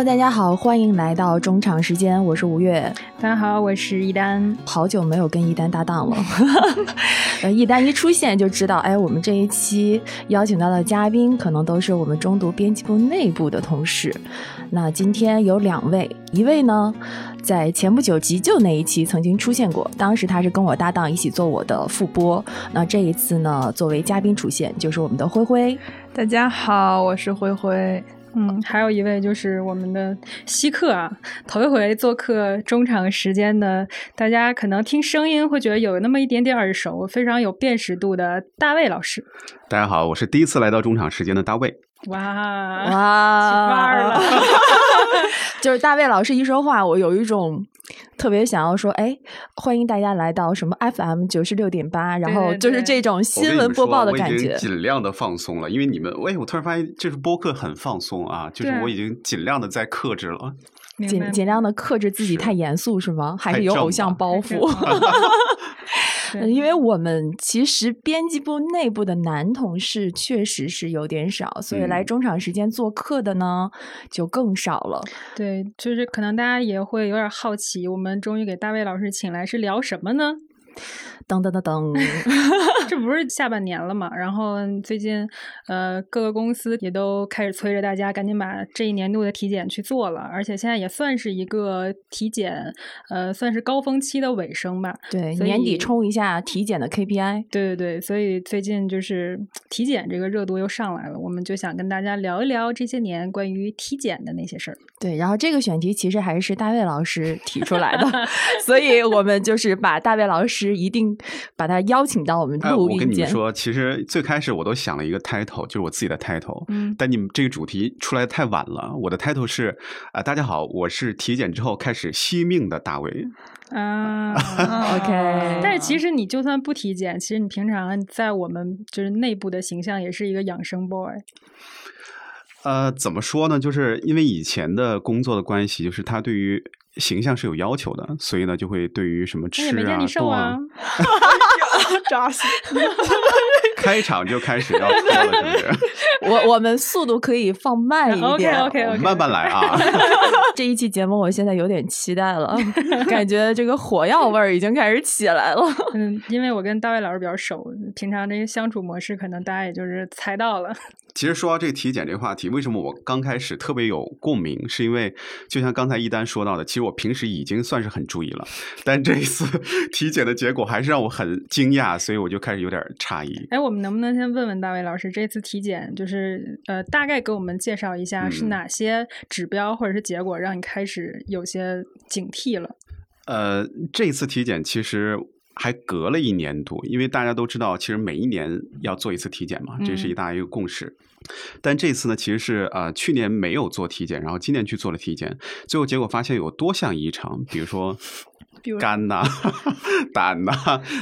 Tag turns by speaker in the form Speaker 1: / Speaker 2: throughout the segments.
Speaker 1: Hello，大家好，欢迎来到中场时间，我是吴越。
Speaker 2: 大家好，我是一丹。
Speaker 1: 好久没有跟一丹搭档了，呃，一丹一出现就知道，哎，我们这一期邀请到的嘉宾可能都是我们中读编辑部内部的同事。那今天有两位，一位呢，在前不久急救那一期曾经出现过，当时他是跟我搭档一起做我的副播。那这一次呢，作为嘉宾出现，就是我们的灰灰。
Speaker 3: 大家好，我是灰灰。
Speaker 2: 嗯，还有一位就是我们的稀客啊，头一回做客中场时间的，大家可能听声音会觉得有那么一点点耳熟，非常有辨识度的大卫老师。
Speaker 4: 大家好，我是第一次来到中场时间的大卫。
Speaker 2: 哇
Speaker 1: 哇，
Speaker 2: 起范儿了！
Speaker 1: 就是大卫老师一说话，我有一种特别想要说，哎，欢迎大家来到什么 FM 九十六点八，然后就是这种新闻播报的感觉。
Speaker 4: 尽量的放松了，因为你们，哎，我突然发现就是播客很放松啊，就是我已经尽量的在克制了，
Speaker 1: 尽尽量的克制自己太严肃是吗？还是有偶像包 袱？因为我们其实编辑部内部的男同事确实是有点少，所以来中场时间做客的呢就更少了。
Speaker 2: 对，就是可能大家也会有点好奇，我们终于给大卫老师请来是聊什么呢？
Speaker 1: 噔噔噔噔，
Speaker 2: 这不是下半年了嘛？然后最近，呃，各个公司也都开始催着大家赶紧把这一年度的体检去做了，而且现在也算是一个体检，呃，算是高峰期的尾声吧。
Speaker 1: 对，年底冲一下体检的 KPI。
Speaker 2: 对对对，所以最近就是体检这个热度又上来了，我们就想跟大家聊一聊这些年关于体检的那些事儿。
Speaker 1: 对，然后这个选题其实还是大卫老师提出来的，所以我们就是把大卫老师一定。把他邀请到我们录
Speaker 4: 音间。我跟你们说，其实最开始我都想了一个 title，就是我自己的 title。
Speaker 2: 嗯。
Speaker 4: 但你们这个主题出来太晚了。我的 title 是啊，大家好，我是体检之后开始惜命的大卫。
Speaker 2: 啊。
Speaker 1: OK。
Speaker 2: 但是其实你就算不体检，其实你平常在我们就是内部的形象也是一个养生 boy。
Speaker 4: 呃，怎么说呢？就是因为以前的工作的关系，就是他对于。形象是有要求的，所以呢，就会对于什么吃啊、动啊，
Speaker 3: 扎 死！
Speaker 4: 开场就开始要说了，是不是？
Speaker 1: 我我们速度可以放慢一点，
Speaker 2: OK OK，
Speaker 4: 慢慢来啊！
Speaker 1: 这一期节目我现在有点期待了，感觉这个火药味儿已经开始起来了。
Speaker 2: 嗯，因为我跟大卫老师比较熟，平常这些相处模式，可能大家也就是猜到了。
Speaker 4: 其实说到这个体检这个话题，为什么我刚开始特别有共鸣？是因为就像刚才一丹说到的，其实我平时已经算是很注意了，但这一次体检的结果还是让我很惊讶，所以我就开始有点诧异。
Speaker 2: 哎，我们能不能先问问大卫老师，这次体检就是呃，大概给我们介绍一下是哪些指标或者是结果让你开始有些警惕了？
Speaker 4: 呃，这次体检其实。还隔了一年多，因为大家都知道，其实每一年要做一次体检嘛，这是一大一个共识。但这次呢，其实是呃去年没有做体检，然后今年去做了体检，最后结果发现有多项异常，比如说肝呐、胆呐，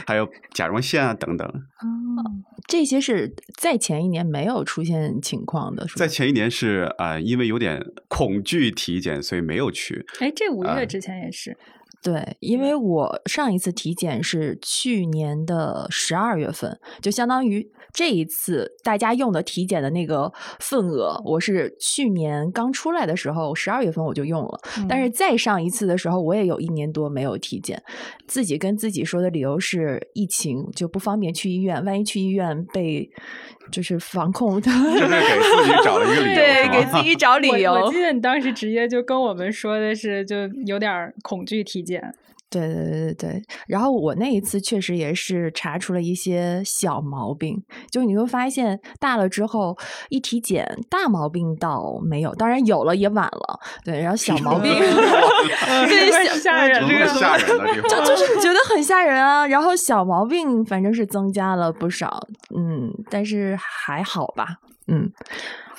Speaker 4: 还有甲状腺啊等等。
Speaker 1: 哦，这些是在前一年没有出现情况的，
Speaker 4: 在前一年是呃因为有点恐惧体检，所以没有去。
Speaker 2: 哎，这五月之前也是。
Speaker 1: 对，因为我上一次体检是去年的十二月份，就相当于这一次大家用的体检的那个份额，我是去年刚出来的时候十二月份我就用了，但是再上一次的时候，我也有一年多没有体检，自己跟自己说的理由是疫情就不方便去医院，万一去医院被。就是防控，
Speaker 4: 就是给自己找了一个理由，
Speaker 1: 对，给自己找理由。
Speaker 2: 我记得你当时直接就跟我们说的是，就有点恐惧体检。
Speaker 1: 对对对对对，然后我那一次确实也是查出了一些小毛病，就你会发现大了之后一体检，大毛病倒没有，当然有了也晚了。对，然后小毛病
Speaker 2: 对，吓人，
Speaker 4: 这个吓人的地方，
Speaker 1: 就就是觉得很吓人啊。然后小毛病反正是增加了不少，嗯，但是还好吧，嗯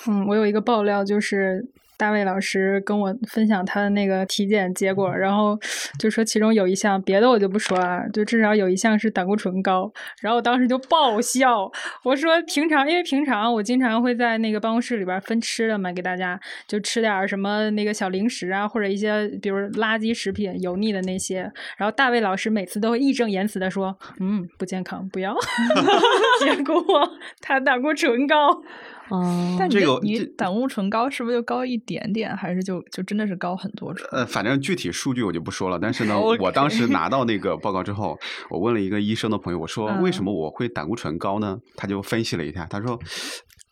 Speaker 2: 嗯，我有一个爆料就是。大卫老师跟我分享他的那个体检结果，然后就说其中有一项，别的我就不说了，就至少有一项是胆固醇高。然后我当时就爆笑，我说平常因为平常我经常会在那个办公室里边分吃的嘛，给大家就吃点什么那个小零食啊，或者一些比如垃圾食品、油腻的那些。然后大卫老师每次都会义正言辞的说：“嗯，不健康，不要。”结果他胆固醇高。
Speaker 1: 嗯，
Speaker 5: 但
Speaker 4: 这个你
Speaker 5: 胆固醇高是不是就高一点点，还是就就真的是高很多？
Speaker 4: 呃，反正具体数据我就不说了，但是呢 我当时拿到那个报告之后，我问了一个医生的朋友，我说为什
Speaker 5: 嗯
Speaker 4: 么我会胆固醇高呢？他就分析了一下，他说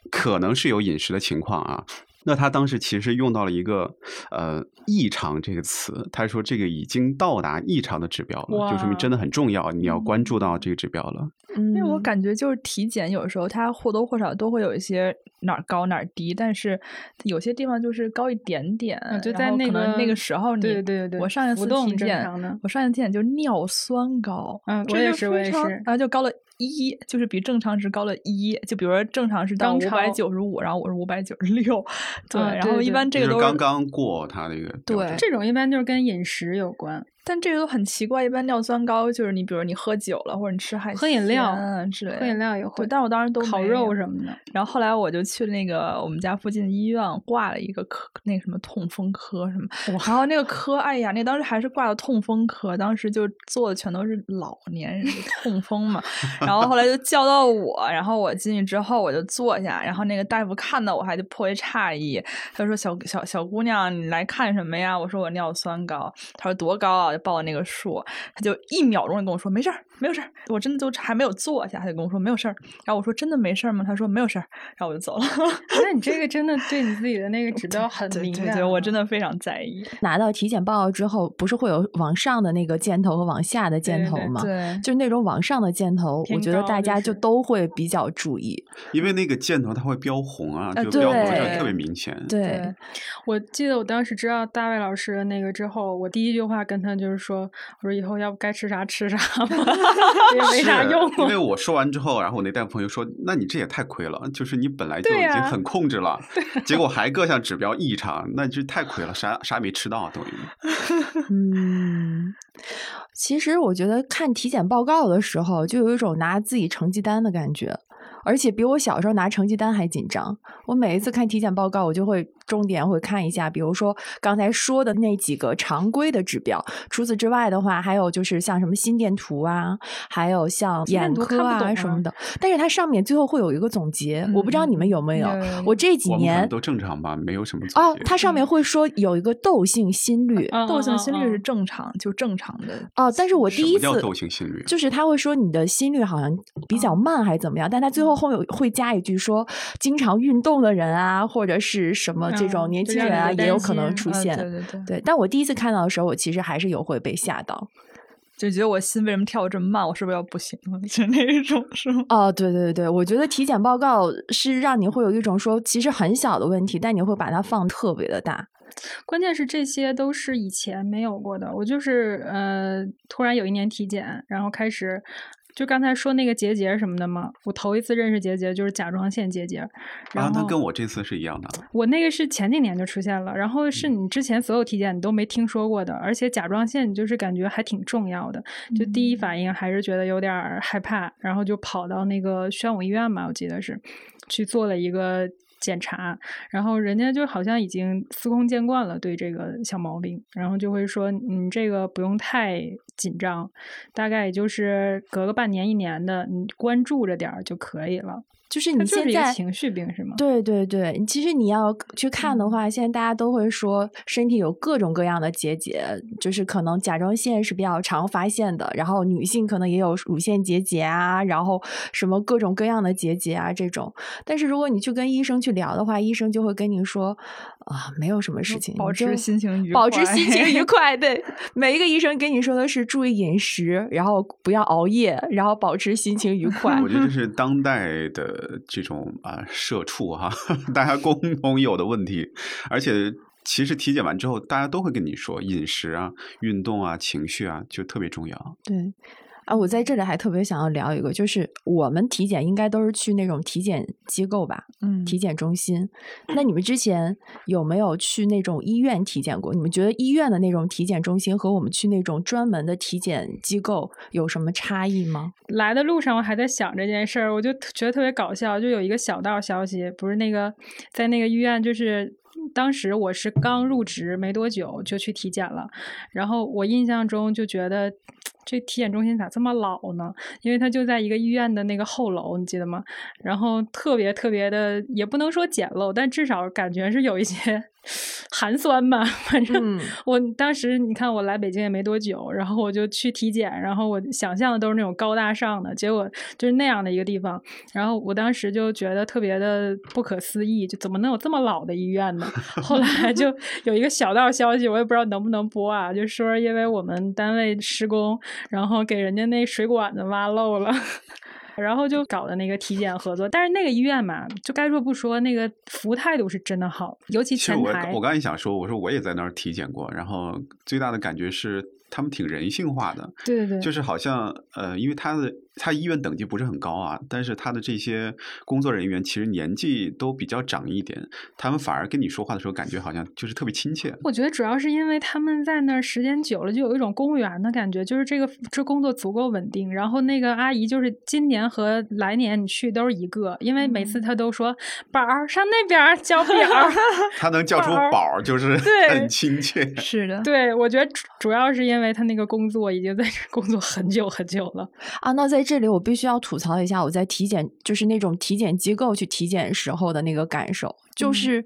Speaker 4: 可能是有饮食的情况啊。那他当时其实用到了一个呃异常这个词，他说这个已经到达异常的指标了，就说明真的很重要，你要关注到这个指标了。
Speaker 1: 因
Speaker 5: 因为我感觉就是体检有时候它或多或少都会有一些哪儿高哪儿低，但是有些地方就是高一点点，
Speaker 2: 啊就在那个
Speaker 5: 那个时候你
Speaker 2: 对对对对
Speaker 5: 我上一次体检，我上一次体检就尿酸高，
Speaker 2: 嗯
Speaker 5: 这就
Speaker 2: 我也是我也是
Speaker 5: 然后就高了。一就是比正常值高了一，就比如说正常是到五
Speaker 2: 刚
Speaker 5: 百九十五，然后我是五百九十六，对，
Speaker 2: 啊
Speaker 5: 然后一般这个都
Speaker 4: 是刚刚过他那个标
Speaker 5: 对
Speaker 2: 这种一般就是跟饮食有关。
Speaker 5: 但这个都很奇怪，一般尿酸高就是你比如你喝酒了，或者你吃海
Speaker 2: 喝饮料
Speaker 5: 鲜之类的，
Speaker 2: 喝饮料也会，
Speaker 5: 但我当时都
Speaker 2: 烤肉什么的。
Speaker 5: 然后后来我就去那个我们家附近的医院挂了一个科，那个什么痛风科什么，然后那个科，哎呀，那当时还是挂的痛风科，当时就做的全都是老年人的痛风嘛。然后后来就叫到我，然后我进去之后我就坐下，然后那个大夫看到我还就颇为诧异，他说小小小姑娘你来看什么呀？我说我尿酸高，他说多高啊？报那个数，他就一秒钟就跟我说没事儿，没有事儿，我真的就还没有坐下，他就跟我说没有事儿。然后我说真的没事儿吗？他说没有事儿，然后我就走了。
Speaker 2: 那你这个真的对你自己的那个指标很敏感啊。
Speaker 5: 对对，我真的非常在意。
Speaker 1: 拿到体检报告之后，不是会有往上的那个箭头和往下的箭头吗？
Speaker 5: 对，
Speaker 1: 就是那种往上的箭头，我觉得大家就都会比较注意。
Speaker 4: 因为那个箭头它会标红啊，
Speaker 5: 啊
Speaker 4: 就标红
Speaker 1: 对
Speaker 4: 就特别明显。
Speaker 1: 对
Speaker 5: 对，
Speaker 2: 我记得我当时知道大卫老师的那个之后，我第一句话跟他就是说：“我说以后要不该吃啥吃啥吧，也没啥
Speaker 4: 是
Speaker 2: 用。
Speaker 4: 因为我说完之后，然后我那大夫朋友说：“那你这也太亏了，就是你本来就已经很控制了，结果还各项指标异常，那就太亏了，啥啥也没吃到，等于。
Speaker 1: 嗯，其实我觉得看体检报告的时候，就有一种拿自己成绩单的感觉。而且比我小时候拿成绩单还紧张。我每一次看体检报告，我就会重点会看一下，比如说刚才说的那几个常规的指标。除此之外的话，还有就是像什么心电图啊，还有像眼科
Speaker 2: 啊
Speaker 1: 啊什么的。但是它上面最后会有一个总结，我不知道你们有没有。
Speaker 5: 有有有
Speaker 1: 我这几年
Speaker 4: 我们都正常吧，没有什么总
Speaker 1: 哦，它上面会说有一个窦性心率。
Speaker 2: 嗯
Speaker 5: 窦性心率是
Speaker 2: 嗯
Speaker 5: 正常，就正常的。
Speaker 1: 哦，但是我第一次
Speaker 4: 什么叫窦性心率？
Speaker 1: 就是他会说你的心率好像比较慢还是怎么样，但他最后后面会加一句说，经常运动的人啊，或者是什么这种
Speaker 2: 嗯
Speaker 1: 年轻人啊，也有可能出现。
Speaker 5: 对对对，
Speaker 1: 对，但我第一次看到的时候，我其实还是有会被吓到。
Speaker 5: 就觉得我心为什么跳得这么慢，我是不是要不行了？就那一种是吗？
Speaker 1: 哦，对对对，我觉得体检报告是让你会有一种说，其实很小的问题，但你会把它放特别的大。
Speaker 2: 关键是这些都是以前没有过的。我就是呃，突然有一年体检，然后开始就刚才说那个结节什么的嘛，我头一次认识结节就是甲状腺结节，然
Speaker 4: 啊，
Speaker 2: 后
Speaker 4: 那跟我这次是一样的。
Speaker 2: 我那个是前几年就出现了，然后是你之前所有体检你都没听说过的，而且甲状腺你就是感觉还挺重要的，就第一反应还是觉得有点害怕，然后就跑到那个宣武医院嘛，我记得是去做了一个。检查，然后人家就好像已经司空见惯了对这个小毛病，然后就会说你这个不用太紧张，大概也就是隔个半年一年的，你关注着点儿就可以了。
Speaker 1: 就是你现在
Speaker 2: 情绪病是吗？
Speaker 1: 对对对，其实你要去看的话，现在大家都会说身体有各种各样的结节，就是可能甲状腺是比较常发现的，然后女性可能也有乳腺结节啊，然后什么各种各样的结节啊这种。但是如果你去跟医生去聊的话，医生就会跟你说啊，没有什么事情，
Speaker 5: 保持心情愉
Speaker 1: 保持心情愉 快。对，每一个医生跟你说的是注意饮食，然后不要熬夜，然后保持心情愉快。
Speaker 4: 我觉得这 是当代的这种啊社畜哈，大家共同有的问题，而且。其实体检完之后，大家都会跟你说，饮食啊、运动啊、情绪啊，就特别重要。
Speaker 1: 对，啊，我在这里还特别想要聊一个，就是我们体检应该都是去那种体检机构吧，
Speaker 5: 嗯
Speaker 1: 体检中心。那你们之前有没有去那种医院体检过？你们觉得医院的那种体检中心和我们去那种专门的体检机构有什么差异吗？
Speaker 2: 来的路上我还在想这件事儿，我就觉得特别搞笑，就有一个小道消息，不是那个在那个医院，就是当时我是刚入职没多久就去体检了，然后我印象中就觉得。这体检中心咋这么老呢？因为它就在一个医院的那个后楼，你记得吗？然后特别特别的，也不能说简陋，但至少感觉是有一些。寒酸吧，反正 我当时你看我来北京也没多久，然后我就去体检，然后我想象的都是那种高大上的，结果就是那样的一个地方，然后我当时就觉得特别的不可思议，就怎么能有这么老的医院呢？后来就 有一个小道消息，我也不知道能不能播啊，就说因为我们单位施工，然后给人家那水管子挖漏了。然后就搞的那个体检合作，但是那个医院嘛，就该说不说，那个服务态度是真的好，尤其前台。
Speaker 4: 我我刚才想说，我说我也在那儿体检过，然后最大的感觉是他们挺人性化的，
Speaker 2: 对对对，
Speaker 4: 就是好像呃，因为他的。他医院等级不是很高啊，但是他的这些工作人员其实年纪都比较长一点，他们反而跟你说话的时候感觉好像就是特别亲切。
Speaker 2: 我觉得主要是因为他们在那儿时间久了，就有一种公务员的感觉，就是这个这工作足够稳定。然后那个阿姨就是今年和来年你去都是一个，因为每次她都说宝儿上那边交表，
Speaker 4: 她能叫出宝儿就是很亲切。
Speaker 5: 是的，
Speaker 2: 对，我觉得主要是因为他那个工作已经在这工作很久很久了
Speaker 1: 啊。那在这里我必须要吐槽一下，我在体检就是那种体检机构去体检时候的那个感受，就是。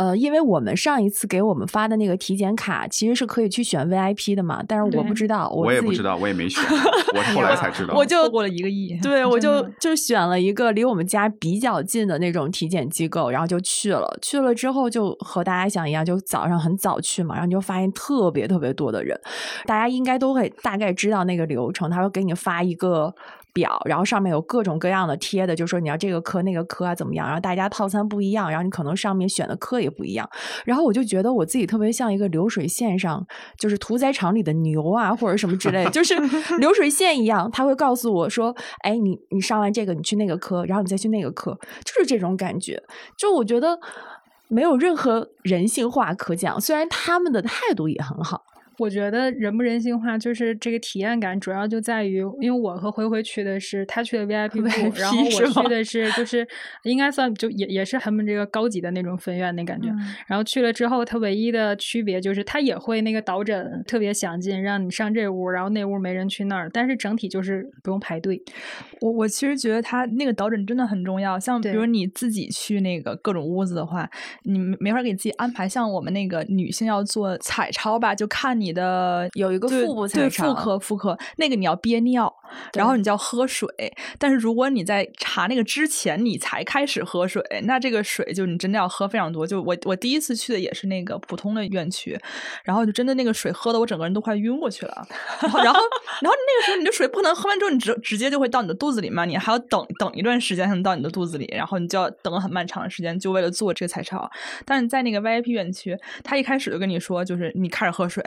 Speaker 1: 呃，因为我们上一次给我们发的那个体检卡其实是可以去选 VIP 的嘛，但是我不知道，
Speaker 4: 我也不知道，我也没选，我后来才知道，
Speaker 1: 我就
Speaker 5: 过了一个亿，
Speaker 1: 对，我就就选了一个离我们家比较近的那种体检机构，然后就去了，去了之后就和大家想一样，就早上很早去嘛，然后你就发现特别特别多的人，大家应该都会大概知道那个流程，他会给你发一个。表，然后上面有各种各样的贴的，就说你要这个科那个科啊怎么样？然后大家套餐不一样，然后你可能上面选的科也不一样。然后我就觉得我自己特别像一个流水线上，就是屠宰场里的牛啊，或者什么之类，就是 流水线一样。他会告诉我说：“哎，你你上完这个，你去那个科，然后你再去那个科，就是这种感觉。”就我觉得没有任何人性化可讲，虽然他们的态度也很好。
Speaker 2: 我觉得人不人性化，就是这个体验感，主要就在于，因为我和回回去的是他去的 VIP 部，然后我去的是就是应该算就也也是他们这个高级的那种分院那感觉。然后去了之后，它唯一的区别就是他也会那个导诊特别详尽，让你上这屋，然后那屋没人去那儿，但是整体就是不用排队。
Speaker 5: 我我其实觉得他那个导诊真的很重要，像比如你自己去那个各种屋子的话，你没法给自己安排。像我们那个女性要做彩超吧，就看你。你的
Speaker 1: 有一个腹部
Speaker 5: 对妇科妇科那个你要憋尿，然后你就要喝水。但是如果你在查那个之前你才开始喝水，那这个水就你真的要喝非常多。就我我第一次去的也是那个普通的院区，然后就真的那个水喝的我整个人都快晕过去了。然后然后那个时候你的水不能喝完之后你直直接就会到你的肚子里嘛，你还要等等一段时间才能到你的肚子里，然后你就要等很漫长的时间，就为了做这个彩超。但是在那个 VIP 院区，他一开始就跟你说，就是你开始喝水。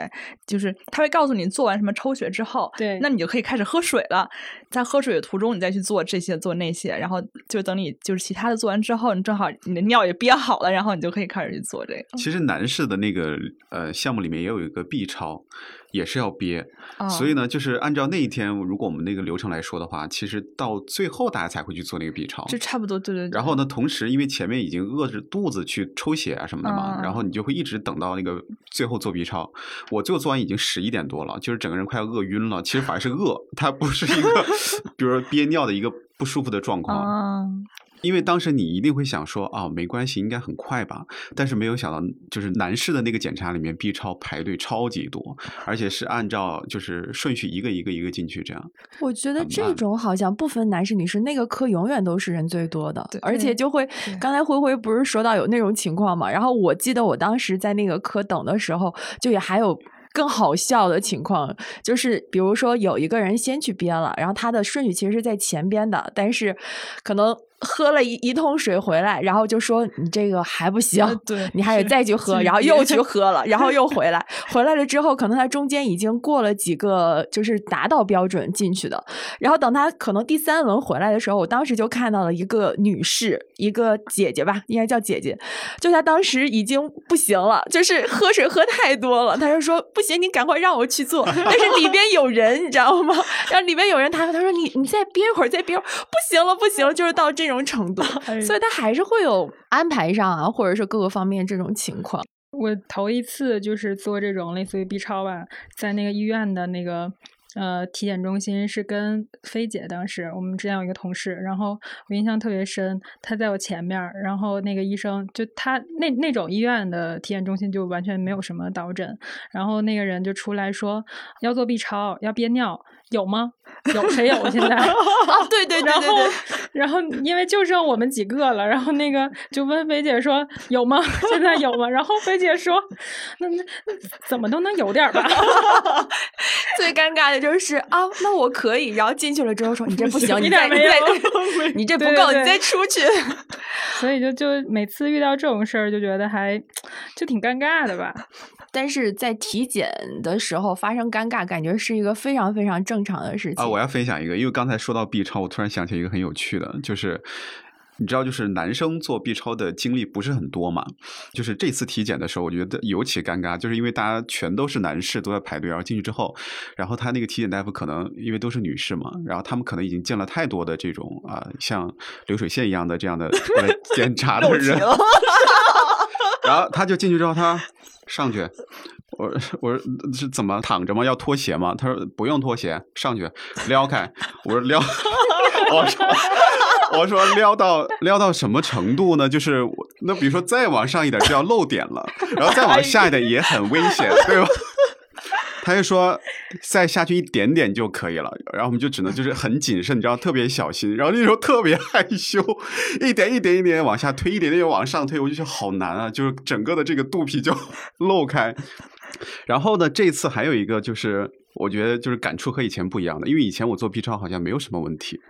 Speaker 5: 就是他会告诉你做完什么抽血之后，
Speaker 2: 对，
Speaker 5: 那你就可以开始喝水了。在喝水的途中，你再去做这些做那些，然后就等你就是其他的做完之后，你正好你的尿也憋好了，然后你就可以开始去做这个。
Speaker 4: 其实男士的那个呃项目里面也有一个 B 超。也是要憋，所以呢，就是按照那一天，如果我们那个流程来说的话，其实到最后大家才会去做那个 B 超，
Speaker 5: 就差不多，对对。
Speaker 4: 然后呢，同时因为前面已经饿着肚子去抽血啊什么的嘛，然后你就会一直等到那个最后做 B 超。我最后做完已经十一点多了，就是整个人快要饿晕了。其实反而是饿，它不是一个，比如说憋尿的一个不舒服的状况。因为当时你一定会想说啊，没关系，应该很快吧。但是没有想到，就是男士的那个检查里面，B 超排队超级多，而且是按照就是顺序一个一个一个进去这样。
Speaker 1: 我觉得这种好像不分男士女士，那个科永远都是人最多的，而且就会刚才灰灰不是说到有那种情况嘛？然后我记得我当时在那个科等的时候，就也还有。更好笑的情况就是，比如说有一个人先去编了，然后他的顺序其实是在前边的，但是可能。喝了一一桶水回来，然后就说你这个还不行，
Speaker 5: 对
Speaker 1: 你还得再去喝，然后又去喝了，然后又回来，回来了之后，可能他中间已经过了几个，就是达到标准进去的，然后等他可能第三轮回来的时候，我当时就看到了一个女士，一个姐姐吧，应该叫姐姐，就她当时已经不行了，就是喝水喝太多了，她就说不行，你赶快让我去做，但是里边有人，你知道吗？然后里边有人，他他说你你再憋一会儿，再憋会，不行了，不行了，就是到这种。种程度，所以他还是会有安排上啊，或者是各个方面这种情况。
Speaker 2: 我头一次就是做这种类似于 B 超吧，在那个医院的那个呃体检中心是跟菲姐当时我们之前有一个同事，然后我印象特别深，她在我前面，然后那个医生就他那那种医院的体检中心就完全没有什么导诊，然后那个人就出来说要做 B 超，要憋尿。有吗？有谁有现在？
Speaker 1: 啊，对对对
Speaker 2: 然后
Speaker 1: 对对，
Speaker 2: 然后因为就剩我们几个了，然后那个就问菲姐说有吗？现在有吗？然后菲姐说那那那怎么都能有点儿吧？
Speaker 1: 最尴尬的就是啊，那我可以，然后进去了之后说你这不行，你再你
Speaker 2: 点没有
Speaker 1: 再你这不够，你再出去。
Speaker 2: 所以就就每次遇到这种事儿，就觉得还 就挺尴尬的吧。
Speaker 1: 但是在体检的时候发生尴尬，感觉是一个非常非常正常的事情
Speaker 4: 啊，我要分享一个，因为刚才说到 B 超，我突然想起一个很有趣的，就是你知道，就是男生做 B 超的经历不是很多嘛。就是这次体检的时候，我觉得尤其尴尬，就是因为大家全都是男士都在排队，然后进去之后，然后他那个体检大夫可能因为都是女士嘛，然后他们可能已经见了太多的这种啊、像流水线一样的这样的 检查的人，然后他就进去之后，他上去，我我说是怎么躺着吗？要脱鞋吗？他说不用脱鞋，上去撩开。我说撩，我说我说撩到撩到什么程度呢？就是那比如说再往上一点就要露点了，然后再往下一点也很危险，对吧？他就说再下去一点点就可以了，然后我们就只能就是很谨慎，你知道，特别小心，然后那时候特别害羞，一点一点一点往下推，一点点往上推，我就觉得好难啊，就是整个的这个肚皮就 露开。然后呢，这次还有一个就是，我觉得就是感触和以前不一样的，因为以前我做 B 超好像没有什么问题，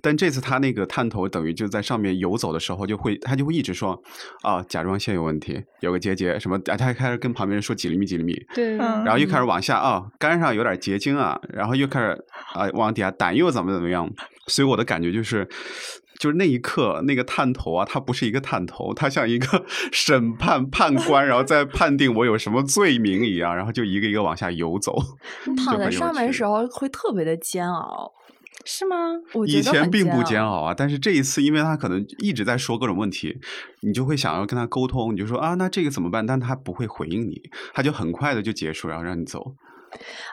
Speaker 4: 但这次他那个探头等于就在上面游走的时候，就会他就会一直说啊甲状腺有问题，有个结节什么，啊他还开始跟旁边人说几厘米几厘米，
Speaker 2: 对，
Speaker 5: 嗯
Speaker 4: 然后又开始往下啊，肝上有点结晶啊，然后又开始啊往底下胆又怎么怎么样，所以我的感觉就是。就是那一刻，那个探头啊，它不是一个探头，它像一个 审判判官，然后在判定我有什么罪名一样，然后就一个一个往下游走。
Speaker 1: 你躺在上面的时候会特别的煎熬，
Speaker 2: 是吗？
Speaker 1: 我觉
Speaker 4: 以
Speaker 1: 得很
Speaker 4: 前并不煎
Speaker 1: 煎
Speaker 4: 熬啊，但是这一次，因为他可能一直在说各种问题，你就会想要跟他沟通，你就说啊，那这个怎么办？但他不会回应你，他就很快的就结束，然后让你走。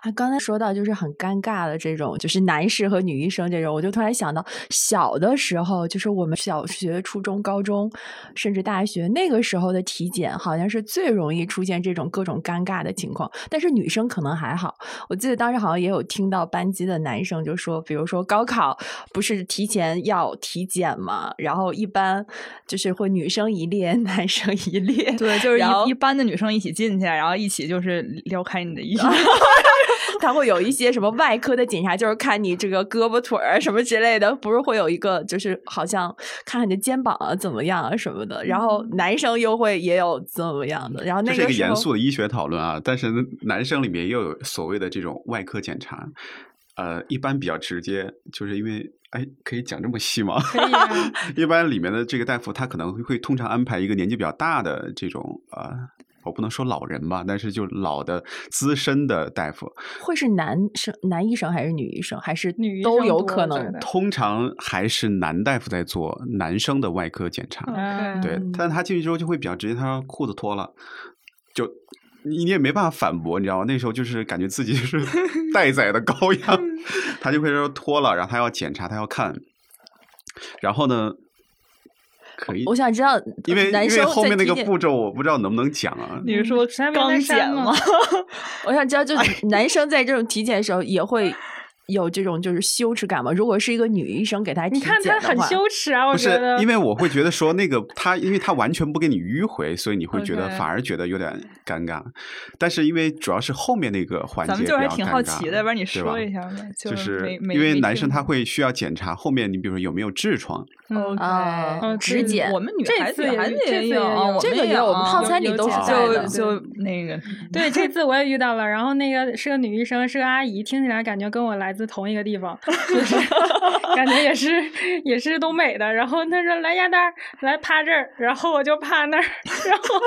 Speaker 1: 啊，刚才说到就是很尴尬的这种，就是男士和女医生这种，我就突然想到，小的时候，就是我们小学、初中、高中，甚至大学那个时候的体检，好像是最容易出现这种各种尴尬的情况。但是女生可能还好，我记得当时好像也有听到班级的男生就说，比如说高考不是提前要体检嘛，然后一般就是会女生一列，男生一列，
Speaker 5: 对，就是一一班的女生一起进去，然后一起就是撩开你的衣服。
Speaker 1: 他会有一些什么外科的检查，就是看你这个胳膊腿儿啊什么之类的，不是会有一个就是好像看看你的肩膀啊怎么样啊什么的。然后男生又会也有怎么样的，然后那
Speaker 4: 这是一个严肃的医学讨论啊，但是男生里面又有所谓的这种外科检查，呃，一般比较直接，就是因为哎，可以讲这么细吗？
Speaker 2: 可以啊
Speaker 4: 一般里面的这个大夫，他可能会通常安排一个年纪比较大的这种呃，我不能说老人吧，但是就老的资深的大夫，
Speaker 1: 会是男生男医生还是女医生，还是
Speaker 2: 女医
Speaker 1: 都有可能
Speaker 4: 通常还是男大夫在做男生的外科检查。
Speaker 2: 嗯
Speaker 4: 对，但他进去之后就会比较直接，他说裤子脱了，就你你也没办法反驳，你知道吗？那时候就是感觉自己就是 待宰的羔羊，他就会说脱了，然后他要检查，他要看，然后呢，可以，
Speaker 1: 我想知道，
Speaker 4: 因为因为后面那个步骤我不知道能不能讲啊。
Speaker 5: 你是说刚剪吗？
Speaker 1: 我想知道，就是 男生在这种体检的时候也会有这种就是羞耻感吗？如果是一个女医生给他
Speaker 2: 你看他很羞耻啊，我
Speaker 4: 不是
Speaker 2: 觉得，，
Speaker 4: 因为我会觉得说那个他，因为他完全不给你迂回，所以你会觉得反而觉得有点尴尬。但是因为主要是后面那个环节
Speaker 5: 咱们就是还挺好奇的，要不然你说一下呗。
Speaker 4: 就是因为男生他会需要检查后面，你比如说有没有痔疮，
Speaker 1: 啊
Speaker 2: 嗯
Speaker 1: 指检
Speaker 5: 我们女
Speaker 2: 这
Speaker 5: 孩子还
Speaker 2: 次也这次
Speaker 5: 也有，
Speaker 1: 这个也有我们套
Speaker 5: 啊
Speaker 1: 餐里都是
Speaker 5: 就 就那个
Speaker 2: 对，这次我也遇到了，然后那个是个女医生，是个阿姨，听起来感觉跟我来自同一个地方，就是 感觉也是也是东北的。然后他说来鸭蛋儿，来趴这儿，然后我就趴那儿，然后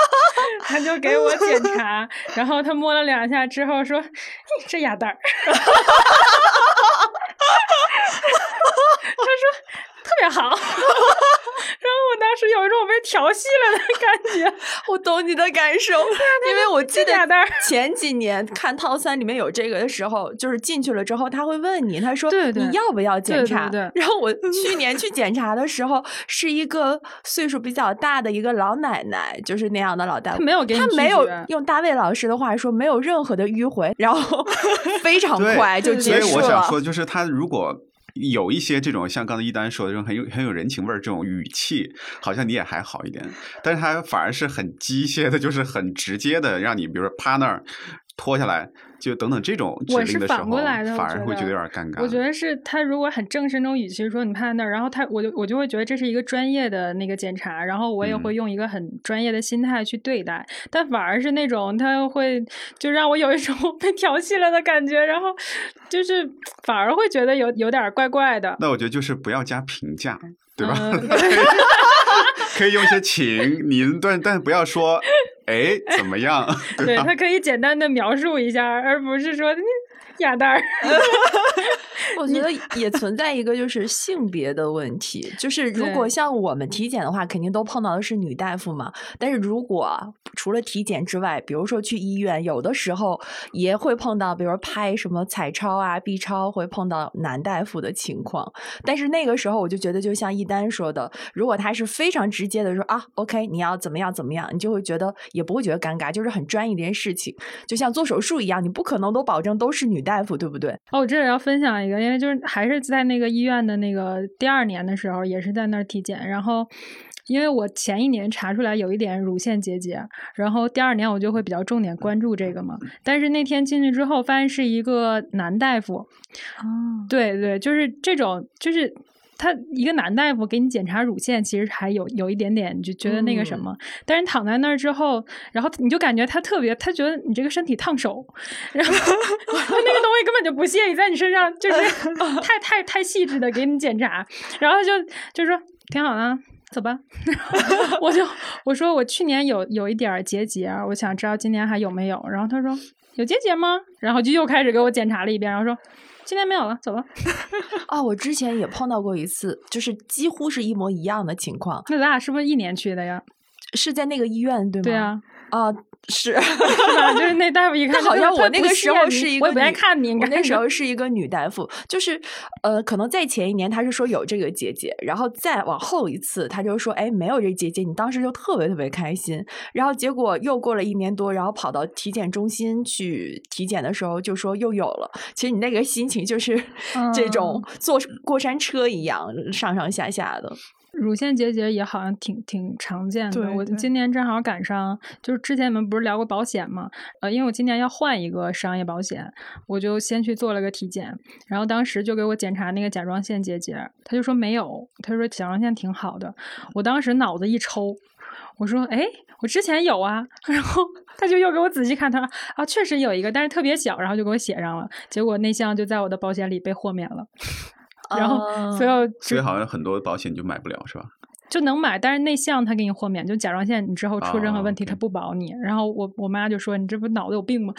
Speaker 2: 他就给我检查，然后他摸了两下之后说：“哎，这鸭蛋儿。”他说特别好，然后我当当时有一种被调戏了的感觉。
Speaker 1: 我懂你的感受，因为我记得前几年看套餐里面有这个的时候，就是进去了之后他会问你，他说你要不要检
Speaker 2: 对对
Speaker 1: 查？
Speaker 2: 对
Speaker 1: 然后我去年去检查的时候，是一个岁数比较大的一个老奶奶，就是那样的老大夫，
Speaker 2: 他没有给你
Speaker 1: 他没有用大卫老师的话说，没有任何的迂回，然后非常快就结束了。
Speaker 4: 所以我想说，就是他如果有一些这种像刚才一丹说的这种很有很有人情味儿这种语气，好像你也还好一点，但是他反而是很机械的，就是很直接的，让你比如说趴那儿脱下来，就等等这种指
Speaker 2: 我是
Speaker 4: 令的时候，
Speaker 2: 反过来的
Speaker 4: 反而会觉得有点尴尬。
Speaker 2: 我觉得是他如果很正式那种语气说你趴在那儿，然后他我就我就会觉得这是一个专业的那个检查，然后我也
Speaker 4: 嗯
Speaker 2: 会用一个很专业的心态去对待，但反而是那种他会就让我有一种 被调戏了的感觉，然后就是反而会觉得有有点儿怪怪的。
Speaker 4: 那我觉得就是不要加评价，对吧？
Speaker 2: 嗯
Speaker 4: 可以用一些请您，但但不要说哎怎么样，
Speaker 2: 对
Speaker 4: 吧？
Speaker 2: 他可以简单的描述一下，而不是说哑蛋儿。
Speaker 1: 我觉得也存在一个就是性别的问题，就是如果像我们体检的话，肯定都碰到的是女大夫嘛。但是如果除了体检之外，比如说去医院，有的时候也会碰到，比如说拍什么彩超啊、B 超，会碰到男大夫的情况。但是那个时候，我就觉得，就像一丹说的，如果他是非常直接的说啊，OK，你要怎么样怎么样，你就会觉得也不会觉得尴尬，就是很专业的一件事情，就像做手术一样，你不可能都保证都是女大夫，对不对？
Speaker 2: 哦，我这里要分享一个，因为就是还是在那个医院的那个第二年的时候，也是在那儿体检，然后。因为我前一年查出来有一点乳腺结节，然后第二年我就会比较重点关注这个嘛。但是那天进去之后，发现是一个男大夫，
Speaker 5: 哦，
Speaker 2: 对对，就是这种，就是他一个男大夫给你检查乳腺，其实还有有一点点，你就觉得那个什
Speaker 1: 嗯
Speaker 2: 么。但是躺在那儿之后，然后你就感觉他特别，他觉得你这个身体烫手，然后 他那个东西根本就不屑于在你身上，就是 太太太细致的给你检查，然后他就就说挺好的。走吧，我就我说我去年有有一点结节，我想知道今年还有没有。然后他说有结节吗？然后就又开始给我检查了一遍，然后说今天没有了，走了。
Speaker 1: 啊，我之前也碰到过一次，就是几乎是一模一样的情况，
Speaker 2: 那咱俩是不是一年去的呀？
Speaker 1: 是在那个医院对吗？
Speaker 2: 对啊，
Speaker 1: 啊，是。
Speaker 2: 是吧？就是那大夫一看
Speaker 1: 好像我那个时候是一个
Speaker 2: 我也不爱看你，应
Speaker 1: 我那时候是一个女大夫，就是呃，可能在前一年他是说有这个结节，然后再往后一次他就说哎没有这结节，你当时就特别特别开心，然后结果又过了一年多，然后跑到体检中心去体检的时候就说又有了，其实你那个心情就是 这种坐过山车一样上上下下的。
Speaker 2: 乳腺结节也好像挺挺常见的。我
Speaker 5: 对对
Speaker 2: 今年正好赶上，就是之前你们不是聊过保险嘛？呃，因为我今年要换一个商业保险，我就先去做了个体检，然后当时就给我检查那个甲状腺结节，他就说没有，他说甲状腺挺好的。我当时脑子一抽。我说，哎，我之前有啊，然后 他就又给我仔细看，他说啊，确实有一个，但是特别小，然后就给我写上了，结果那项就在我的保险里被豁免了，然后所有
Speaker 4: 所以好像很多保险你就买不了是吧？
Speaker 2: 就能买，但是内项他给你豁免，就甲状腺你之后出任何问题
Speaker 4: 哦
Speaker 2: 他不保你。然后我我妈就说你这不脑子有病吗？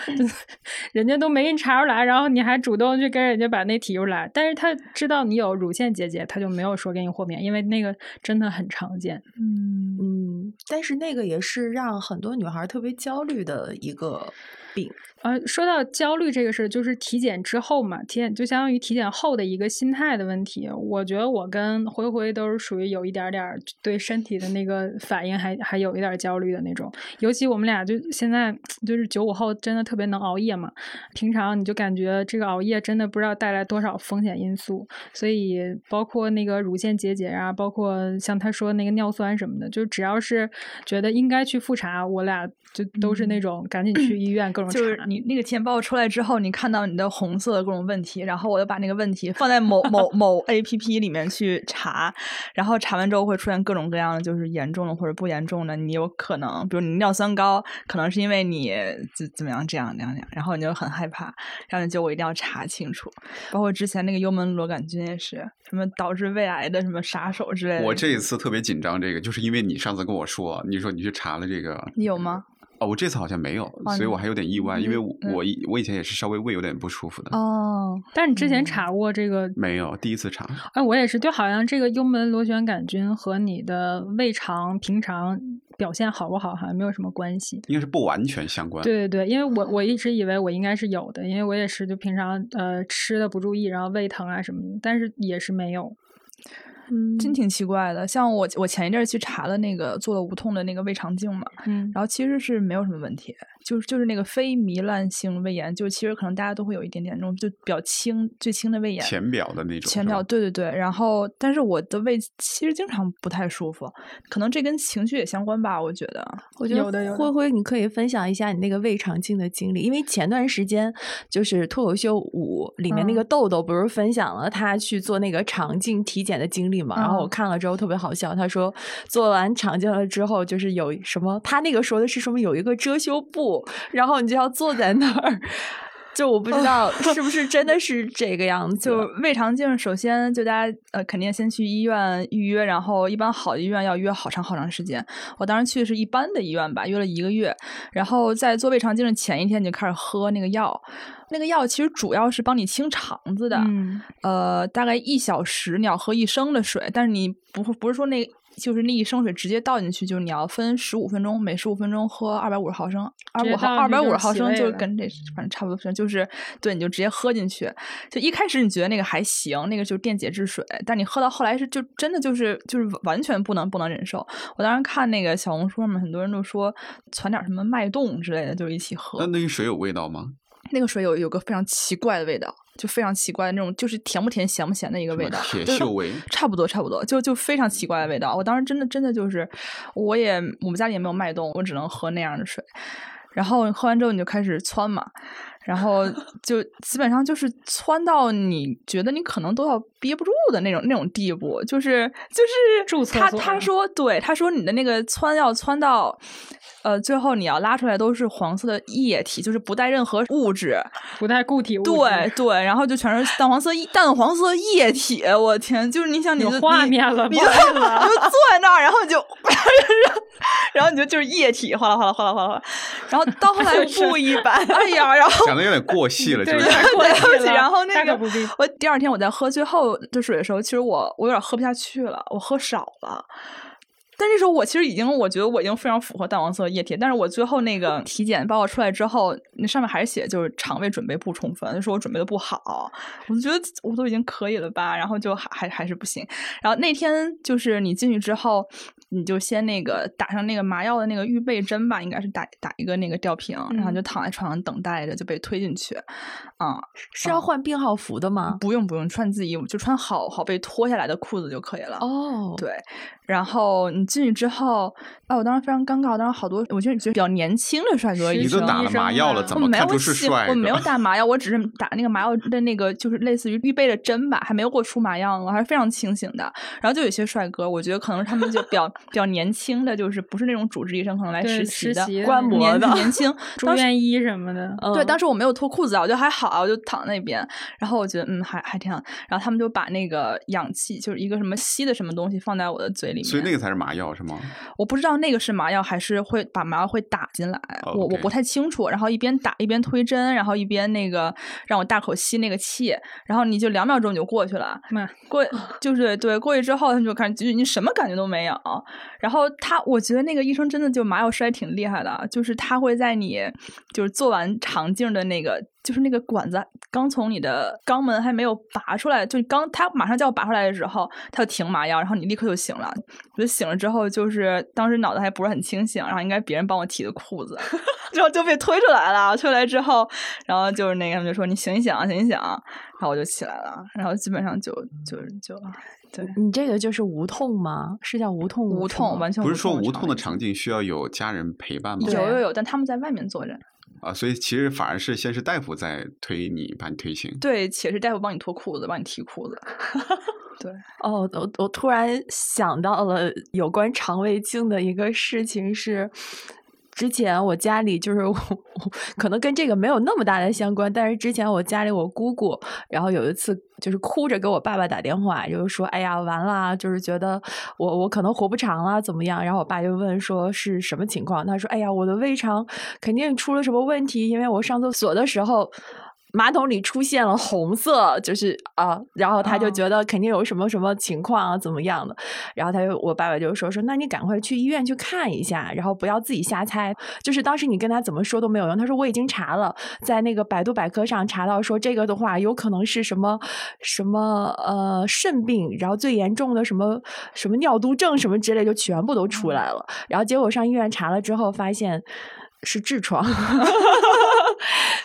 Speaker 2: 人家都没给你查出来，然后你还主动去跟人家把那提出来，但是他知道你有乳腺结节，他就没有说给你豁免，因为那个真的很常见。
Speaker 5: 嗯，
Speaker 1: 嗯，但是那个也是让很多女孩特别焦虑的一个病。
Speaker 2: 呃，说到焦虑这个事，就是体检之后嘛，体检就相当于体检后的一个心态的问题。我觉得我跟灰灰都是属于有一点点对身体的那个反应还还有一点焦虑的那种。尤其我们俩就现在就是九五后，真的特别能熬夜嘛。平常你就感觉这个熬夜真的不知道带来多少风险因素，所以包括那个乳腺结节啊，包括像他说那个尿酸什么的，就只要是觉得应该去复查，我俩就都是那种赶紧去医院各种查。
Speaker 5: 就是你那个钱包出来之后，你看到你的红色的各种问题，然后我就把那个问题放在某 某某 A P P 里面去查，然后查完之后会出现各种各样的，就是严重的或者不严重的，你有可能，比如你尿酸高，可能是因为你怎怎么样这样那样那样，然后你就很害怕，然后你就我一定要查清楚，包括之前那个幽门螺杆菌也是，什么导致胃癌的什么杀手之类的。
Speaker 4: 我这一次特别紧张，这个就是因为你上次跟我说，你说你去查了这个，
Speaker 5: 你有吗？
Speaker 4: 哦，我这次好像没有，
Speaker 5: 啊
Speaker 4: 所以我还有点意外，因为我
Speaker 5: 嗯
Speaker 4: 我以我以前也是稍微胃有点不舒服的，
Speaker 5: 哦，
Speaker 2: 但是你之前
Speaker 5: 嗯
Speaker 2: 查过这个？
Speaker 4: 没有第一次查。
Speaker 2: 哎，我也是，就好像这个幽门螺旋杆菌和你的胃肠平常表现好不好好像没有什么关系。
Speaker 4: 应该是不完全相关。
Speaker 2: 对对对，因为我我一直以为我应该是有的，因为我也是就平常呃吃的不注意，然后胃疼啊什么的，但是也是没有。
Speaker 1: 嗯。
Speaker 5: 真挺奇怪的。像我我前一阵去查了那个做了无痛的那个胃肠镜嘛，
Speaker 2: 嗯，
Speaker 5: 然后其实是没有什么问题，就是就是那个非糜烂性胃炎，就其实可能大家都会有一点点那种就比较轻最轻的胃炎。
Speaker 4: 浅表的那种。
Speaker 5: 浅表对对对，然后但是我的胃其实经常不太舒服，可能这跟情绪也相关吧，我觉得。
Speaker 1: 我觉得灰灰，你可以分享一下你那个胃肠镜的经历，因为前段时间就是脱口秀五里面那个
Speaker 5: 嗯
Speaker 1: 豆豆不是分享了他去做那个肠镜体检的经历嘛？然后我
Speaker 5: 嗯
Speaker 1: 看了之后特别好笑，他说做完肠镜了之后，就是有什么，他那个说的是什么有一个遮羞布，然后你就要坐在那儿。就我不知道是不是真的 是这个样子，
Speaker 5: 就胃肠镜，首先就大家呃肯定先去医院预约，然后一般好的医院要约好长好长时间。我当时去的是一般的医院吧，约了一个月，然后在做胃肠镜的前一天你就开始喝那个药，那个药其实主要是帮你清肠子的，
Speaker 2: 嗯
Speaker 5: 呃，大概一小时你要喝一升的水，但是你不会不是说那就是那一升水直接倒进去，就是你要分十五分钟，每十五分钟喝二百五十毫升，二五毫二百五十毫升就
Speaker 2: 洗胃了
Speaker 5: 跟这反正差不多，就是对，你就直接喝进去。就一开始你觉得那个还行，那个就是电解质水，但你喝到后来是就真的就是就是完全不能不能忍受。我当时看那个小红书上面很多人都说攒点什么脉动之类的，就一起喝。
Speaker 4: 那那个水有味道吗？
Speaker 5: 那个水有有个非常奇怪的味道，就非常奇怪的那种，就是甜不甜、咸不咸的一个味道，
Speaker 4: 铁
Speaker 5: 就是
Speaker 4: 锈味。
Speaker 5: 差不多，差不多，就就非常奇怪的味道。我当时真的真的就是，我也我们家里也没有脉动，我只能喝那样的水。然后喝完之后你就开始窜嘛，然后就基本上就是窜到你觉得你可能都要憋不住的那种那种地步，就是就是
Speaker 2: 住厕
Speaker 5: 他他说对他说你的那个窜要窜到。呃，最后你要拉出来都是黄色的液体，就是不带任何物质，
Speaker 2: 不带固体物质。
Speaker 5: 对对，然后就全是淡黄色淡黄色液体，我天，就是你想你
Speaker 2: 有
Speaker 5: 就
Speaker 2: 画面了
Speaker 5: 你就坐在那儿，然后你就，然后你就就是液体哗啦哗啦哗啦哗啦，然后到后来 不一般，哎呀，然后
Speaker 4: 讲的有点过细了，就是
Speaker 2: 有点过
Speaker 5: 对不起然后那个我第二天我在喝最后兑水的时候，其实我我有点喝不下去了，我喝少了。但那时候我其实已经，我觉得我已经非常符合淡黄色液体，但是我最后那个体检报告出来之后，那上面还是写就是肠胃准备不充分，就说我准备的不好，我就觉得我都已经可以了吧，然后就还还还是不行。然后那天就是你进去之后，你就先那个打上那个麻药的那个预备针吧，应该是打打一个那个吊瓶，然后就躺在床上等待着就被推进去，啊、
Speaker 1: 是要换病号服的吗？
Speaker 5: 不用不用穿自己衣服，就穿好好被脱下来的裤子就可以了。
Speaker 1: 哦，
Speaker 5: 对，然后你进去之后，啊，我当时非常尴尬，当时好多我觉得觉得比较年轻的帅哥
Speaker 2: 是
Speaker 5: 医生。
Speaker 4: 你都打了麻药了，
Speaker 2: 医生啊
Speaker 4: 怎
Speaker 5: 我没有
Speaker 4: 么看出是帅哥？
Speaker 5: 我没有打麻药，我只是打那个麻药的那个，就是类似于预备的针吧，还没有给我出麻药呢，我还是非常清醒的。然后就有些帅哥，我觉得可能是他们就比较比较年轻的，就是不是那种主治医生，可能来实习的
Speaker 2: 习
Speaker 1: 观摩的
Speaker 5: 年轻。
Speaker 2: 住院医什么的。
Speaker 5: 对，
Speaker 1: 嗯
Speaker 5: 当时我没有脱裤子啊，我觉得还好啊，我就躺那边，然后我觉得嗯还还挺好，然后他们就把那个氧气，就是一个什么吸的什么东西放在我的嘴里面，
Speaker 4: 所以那个才是麻药是吗？
Speaker 5: 我不知道那个是麻药还是会把麻药会打进来，
Speaker 4: 哦
Speaker 5: 我我不太清楚。然后一边打一边推针，然后一边那个让我大口吸那个气，然后你就两秒钟你就过去了。
Speaker 2: 妈
Speaker 5: 过就是对过去之后，他们就开始就你什么感觉都没有。然后他，我觉得那个医生真的就麻药摔挺厉害的，就是他会在你就是做完肠镜的那个，就是那个管子刚从你的肛门还没有拔出来，就刚他马上就要拔出来的时候，他就停麻药，然后你立刻就醒了。我就醒了之后，就是当时脑子还不是很清醒，然后应该别人帮我提的裤子，然后就被推出来了。推出来之后，然后就是那个他们就说你醒一醒，醒一醒，然后我就起来了，然后基本上就就就对
Speaker 1: 你这个就是无痛吗？是叫无痛
Speaker 5: 无痛，完全
Speaker 4: 不是说无痛的场景需要有家人陪伴吗？
Speaker 5: 有有有，但他们在外面坐着。
Speaker 4: 啊，所以其实反而是先是大夫在推你，把你推醒。
Speaker 5: 对，且是大夫帮你脱裤子，帮你提裤子。对，
Speaker 1: 哦，我我突然想到了有关肠胃镜的一个事情是。之前我家里就是可能跟这个没有那么大的相关，但是之前我家里我姑姑，然后有一次就是哭着给我爸爸打电话，就是说：“哎呀，完了，就是觉得我我可能活不长了，怎么样？”然后我爸就问说是什么情况，他说：“哎呀，我的胃肠肯定出了什么问题，因为我上厕所的时候。”马桶里出现了红色，就是啊，然后他就觉得肯定有什么什么情况啊，怎么样的，然后他就我爸爸就说说，那你赶快去医院去看一下，然后不要自己瞎猜。就是当时你跟他怎么说都没有用，他说我已经查了，在那个百度百科上查到说这个的话有可能是什么什么呃肾病，然后最严重的什么什么尿毒症什么之类就全部都出来了。然后结果上医院查了之后发现是痔疮。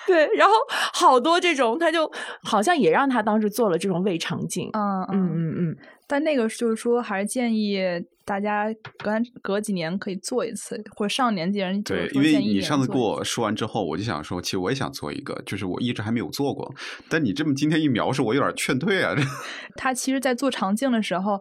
Speaker 1: 对，然后好多这种，他就好像也让他当时做了这种胃肠镜。
Speaker 5: 嗯
Speaker 1: 嗯嗯嗯，
Speaker 5: 但那个就是说，还是建议大家隔隔几年可以做一次，或者上年纪人
Speaker 4: 对，因为你上次跟我说完之后，我就想说，其实我也想做一个，就是我一直还没有做过。但你这么今天一描述，我有点劝退啊。
Speaker 5: 他其实，在做肠镜的时候。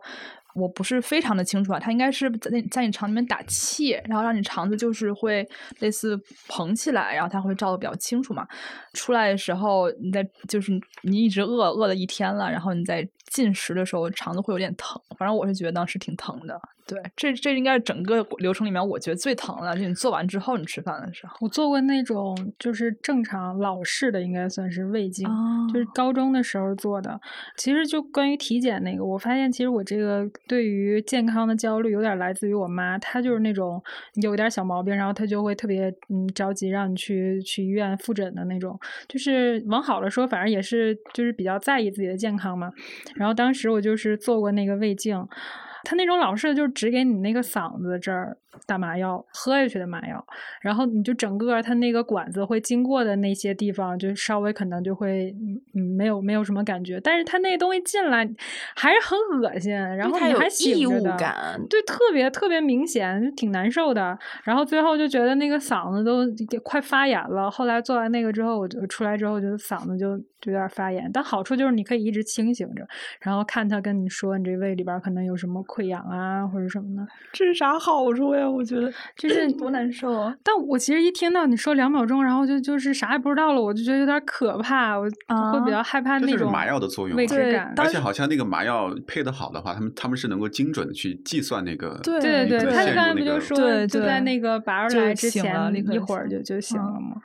Speaker 5: 我不是非常的清楚啊，它应该是在在你肠里面打气，然后让你肠子就是会类似膨起来，然后它会照的比较清楚嘛。出来的时候，你在就是你一直饿饿了一天了，然后你在进食的时候，肠子会有点疼。反正我是觉得当时挺疼的。对，这这应该是整个流程里面我觉得最疼的，就你做完之后你吃饭的时候。
Speaker 2: 我做过那种就是正常老式的，应该算是胃镜，就是高中的时候做的。其实就关于体检那个，我发现其实我这个对于健康的焦虑有点来自于我妈，她就是那种有点小毛病，然后她就会特别嗯着急让你去去医院复诊的那种。就是往好了说，反正也是就是比较在意自己的健康嘛。然后当时我就是做过那个胃镜。他那种老式的，就是只给你那个嗓子这儿打麻药，喝下去的麻药，然后你就整个他那个管子会经过的那些地方，就稍微可能就会嗯没有没有什么感觉，但是他那东西进来还是很恶心，然后你还
Speaker 1: 异物感，
Speaker 2: 对，特别特别明显，就挺难受的。然后最后就觉得那个嗓子都快发炎了。后来做完那个之后，我就出来之后，就嗓子就就有点发炎。但好处就是你可以一直清醒着，然后看他跟你说你这胃里边可能有什么。溃疡啊，或者什么的，
Speaker 5: 这是啥好处呀？我觉得
Speaker 2: 就是
Speaker 5: 多难受啊！
Speaker 2: 但我其实一听到你说两秒钟，然后就就是啥也不知道了，我就觉得有点可怕，我会比较害怕那种
Speaker 4: 麻药的作用，
Speaker 2: 未知感。
Speaker 4: 而且好像那个麻药配的好的话，他们他们是能够精准的去计算那个
Speaker 2: 对对对，他刚才不就说
Speaker 5: 就
Speaker 2: 在那个拔出来之前一会儿就就行了吗？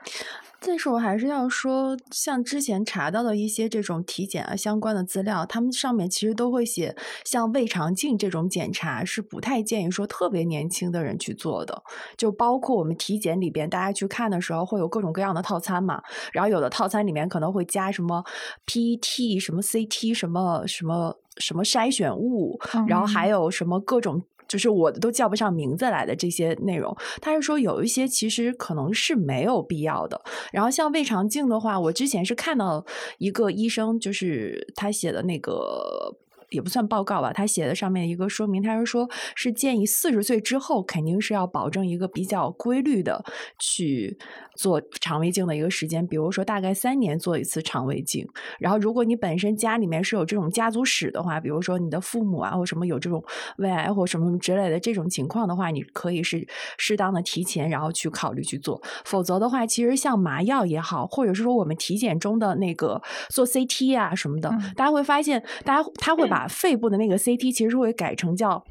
Speaker 1: 但是我还是要说，像之前查到的一些这种体检啊相关的资料，他们上面其实都会写，像胃肠镜这种检查是不太建议说特别年轻的人去做的。就包括我们体检里边，大家去看的时候会有各种各样的套餐嘛，然后有的套餐里面可能会加什么 PET、什么 CT、什么什么什么筛选物，然后还有什么各种。就是我都叫不上名字来的这些内容，他是说有一些其实可能是没有必要的。然后像胃肠镜的话，我之前是看到一个医生，就是他写的那个。也不算报告吧，他写的上面一个说明，他是说，是建议四十岁之后肯定是要保证一个比较规律的去做肠胃镜的一个时间，比如说大概三年做一次肠胃镜。然后，如果你本身家里面是有这种家族史的话，比如说你的父母啊或什么有这种胃癌或什么之类的这种情况的话，你可以是适当的提前然后去考虑去做。否则的话，其实像麻药也好，或者是说我们体检中的那个做 CT 啊什么的，大家会发现，大家他会 把肺部的那个 CT 其实会改成叫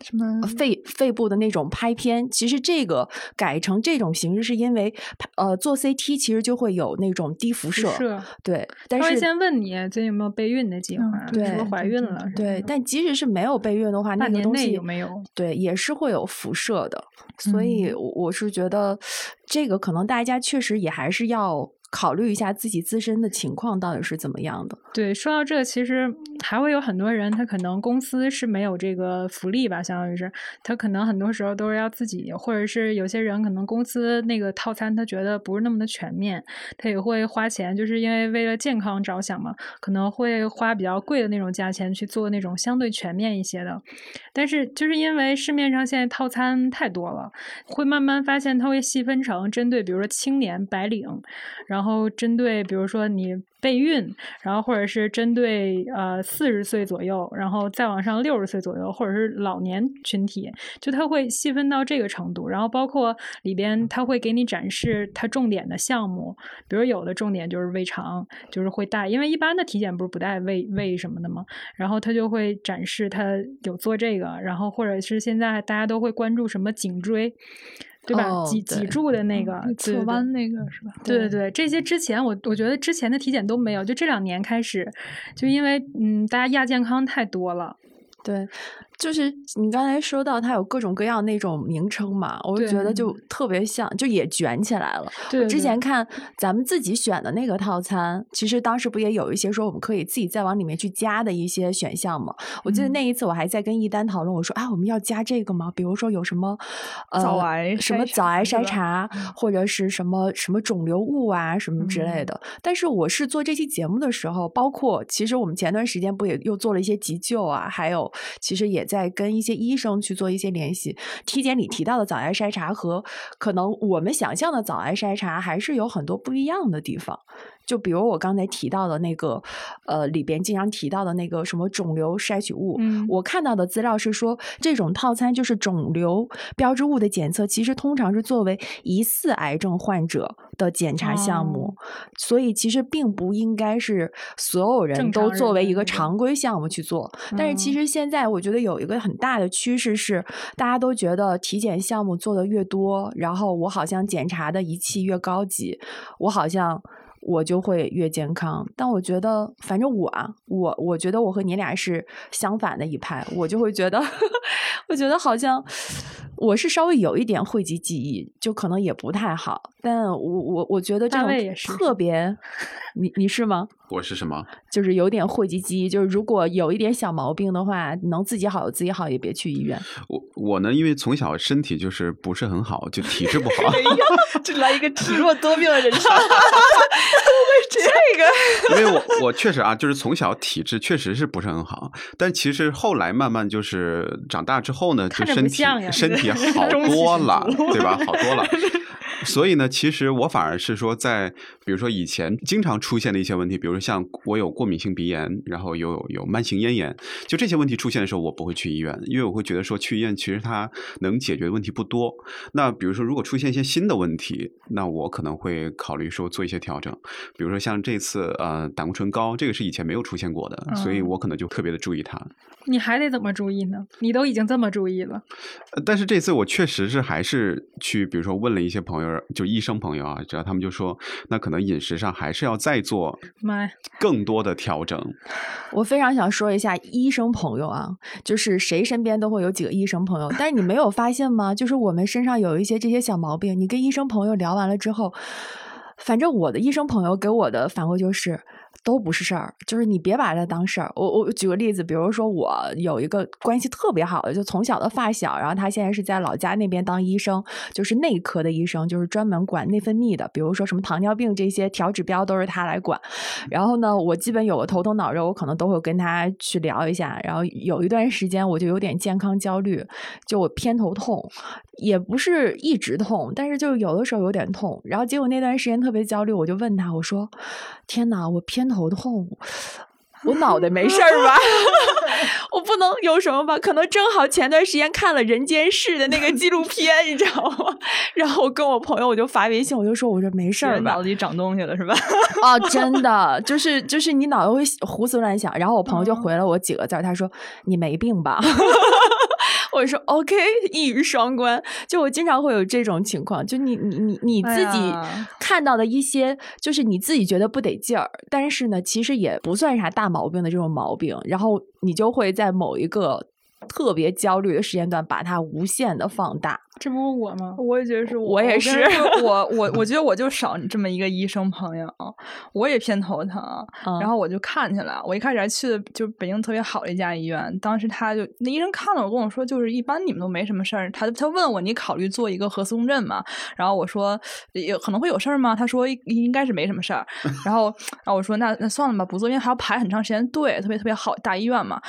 Speaker 5: 什么
Speaker 1: 肺肺部的那种拍片，其实这个改成这种形式是因为呃做 CT 其实就会有那种低辐射，对。但是
Speaker 2: 先问你最近有没有备孕的计划，
Speaker 1: 对，
Speaker 2: 是不是怀孕了？
Speaker 1: 对。但即使是没有备孕的话，那个东西
Speaker 2: 有没有？
Speaker 1: 对，也是会有辐射的。所以我是觉得这个可能大家确实也还是要。考虑一下自己自身的情况到底是怎么样的。
Speaker 2: 对，说到这，其实还会有很多人，他可能公司是没有这个福利吧，相当于是他可能很多时候都是要自己，或者是有些人可能公司那个套餐他觉得不是那么的全面，他也会花钱，就是因为为了健康着想嘛，可能会花比较贵的那种价钱去做那种相对全面一些的。但是就是因为市面上现在套餐太多了，会慢慢发现它会细分成针对，比如说青年、白领，然后。然后针对，比如说你备孕，然后或者是针对呃四十岁左右，然后再往上六十岁左右，或者是老年群体，就它会细分到这个程度。然后包括里边，它会给你展示它重点的项目，比如有的重点就是胃肠，就是会带，因为一般的体检不是不带胃胃什么的吗？然后它就会展示它有做这个，然后或者是现在大家都会关注什么颈椎。对吧？脊脊柱的那个
Speaker 5: 侧弯那个是吧？
Speaker 2: 对对对，这些之前我我觉得之前的体检都没有，就这两年开始，就因为嗯，大家亚健康太多了。
Speaker 1: 对，就是你刚才说到它有各种各样那种名称嘛，我就觉得就特别像，就也卷起来了。
Speaker 2: 对，
Speaker 1: 之前看咱们自己选的那个套餐，其实当时不也有一些说我们可以自己再往里面去加的一些选项嘛？我记得那一次我还在跟一丹讨论，我说啊，我们要加这个吗？比如说有什么呃
Speaker 5: 早癌
Speaker 1: 什么早癌筛查，或者是什么什么肿瘤物啊什么之类的。但是我是做这期节目的时候，包括其实我们前段时间不也又做了一些急救啊，还有。其实也在跟一些医生去做一些联系。体检里提到的早癌筛查和可能我们想象的早癌筛查还是有很多不一样的地方。就比如我刚才提到的那个，呃，里边经常提到的那个什么肿瘤筛取物，我看到的资料是说，这种套餐就是肿瘤标志物的检测，其实通常是作为疑似癌症患者的检查项目，所以其实并不应该是所有人都作为一个常规项目去做。但是其实现在我觉得有一个很大的趋势是，大家都觉得体检项目做的越多，然后我好像检查的仪器越高级，我好像。我就会越健康，但我觉得，反正我啊，我我觉得我和你俩是相反的一派，我就会觉得，我觉得好像我是稍微有一点汇集记忆，就可能也不太好。但我我我觉得这种特别，你你是吗？
Speaker 4: 我是什么？
Speaker 1: 就是有点讳疾忌医，就是如果有一点小毛病的话，能自己好自己好，也别去医院。
Speaker 4: 我我呢，因为从小身体就是不是很好，就体质不好。
Speaker 3: 哎呀，这来一个体弱多病的人生。
Speaker 4: 这个，因为我我确实啊，就是从小体质确实是不是很好，但其实后来慢慢就是长大之后呢，就身体身体好多了，对吧？好多了。所以呢，其实我反而是说，在比如说以前经常出现的一些问题，比如说像我有过敏性鼻炎，然后有有慢性咽炎，就这些问题出现的时候，我不会去医院，因为我会觉得说去医院其实它能解决的问题不多。那比如说如果出现一些新的问题，那我可能会考虑说做一些调整，比如说像这次呃胆固醇高，这个是以前没有出现过的，所以我可能就特别的注意它。
Speaker 2: 你还得怎么注意呢？你都已经这么注意了。
Speaker 4: 但是这次我确实是还是去，比如说问了一些朋友。就医生朋友啊，只要他们就说，那可能饮食上还是要再做更多的调整。
Speaker 1: 我非常想说一下医生朋友啊，就是谁身边都会有几个医生朋友，但是你没有发现吗？就是我们身上有一些这些小毛病，你跟医生朋友聊完了之后，反正我的医生朋友给我的反馈就是。都不是事儿，就是你别把它当事儿。我我举个例子，比如说我有一个关系特别好的，就从小的发小，然后他现在是在老家那边当医生，就是内科的医生，就是专门管内分泌的，比如说什么糖尿病这些调指标都是他来管。然后呢，我基本有个头疼脑热，我可能都会跟他去聊一下。然后有一段时间我就有点健康焦虑，就我偏头痛，也不是一直痛，但是就有的时候有点痛。然后结果那段时间特别焦虑，我就问他，我说：“天哪，我偏头。”头痛，我脑袋没事儿吧？我不能有什么吧？可能正好前段时间看了《人间世》的那个纪录片，你知道吗？然后我跟我朋友我就发微信，我就说我说没事儿吧？
Speaker 3: 脑子里长东西了是吧？
Speaker 1: 啊，真的，就是就是你脑子会胡思乱想。然后我朋友就回了我几个字，他说你没病吧？我说 OK，一语双关。就我经常会有这种情况，就你你你你自己看到的一些，就是你自己觉得不得劲儿，但是呢，其实也不算啥大毛病的这种毛病，然后你就会在某一个。特别焦虑的时间段，把它无限的放大，
Speaker 2: 这不是我吗？
Speaker 3: 我也觉得是
Speaker 1: 我，也是
Speaker 3: 我，我我觉得我就少这么一个医生朋友，我也偏头疼，然后我就看去了。我一开始还去的就北京特别好的一家医院，当时他就那医生看了我，跟我说，就是一般你们都没什么事儿。他他问我，你考虑做一个核磁共振吗？然后我说，有可能会有事儿吗？他说应该是没什么事儿。然后然后我说那那算了吧，不做，因为还要排很长时间队，特别特别好大医院嘛。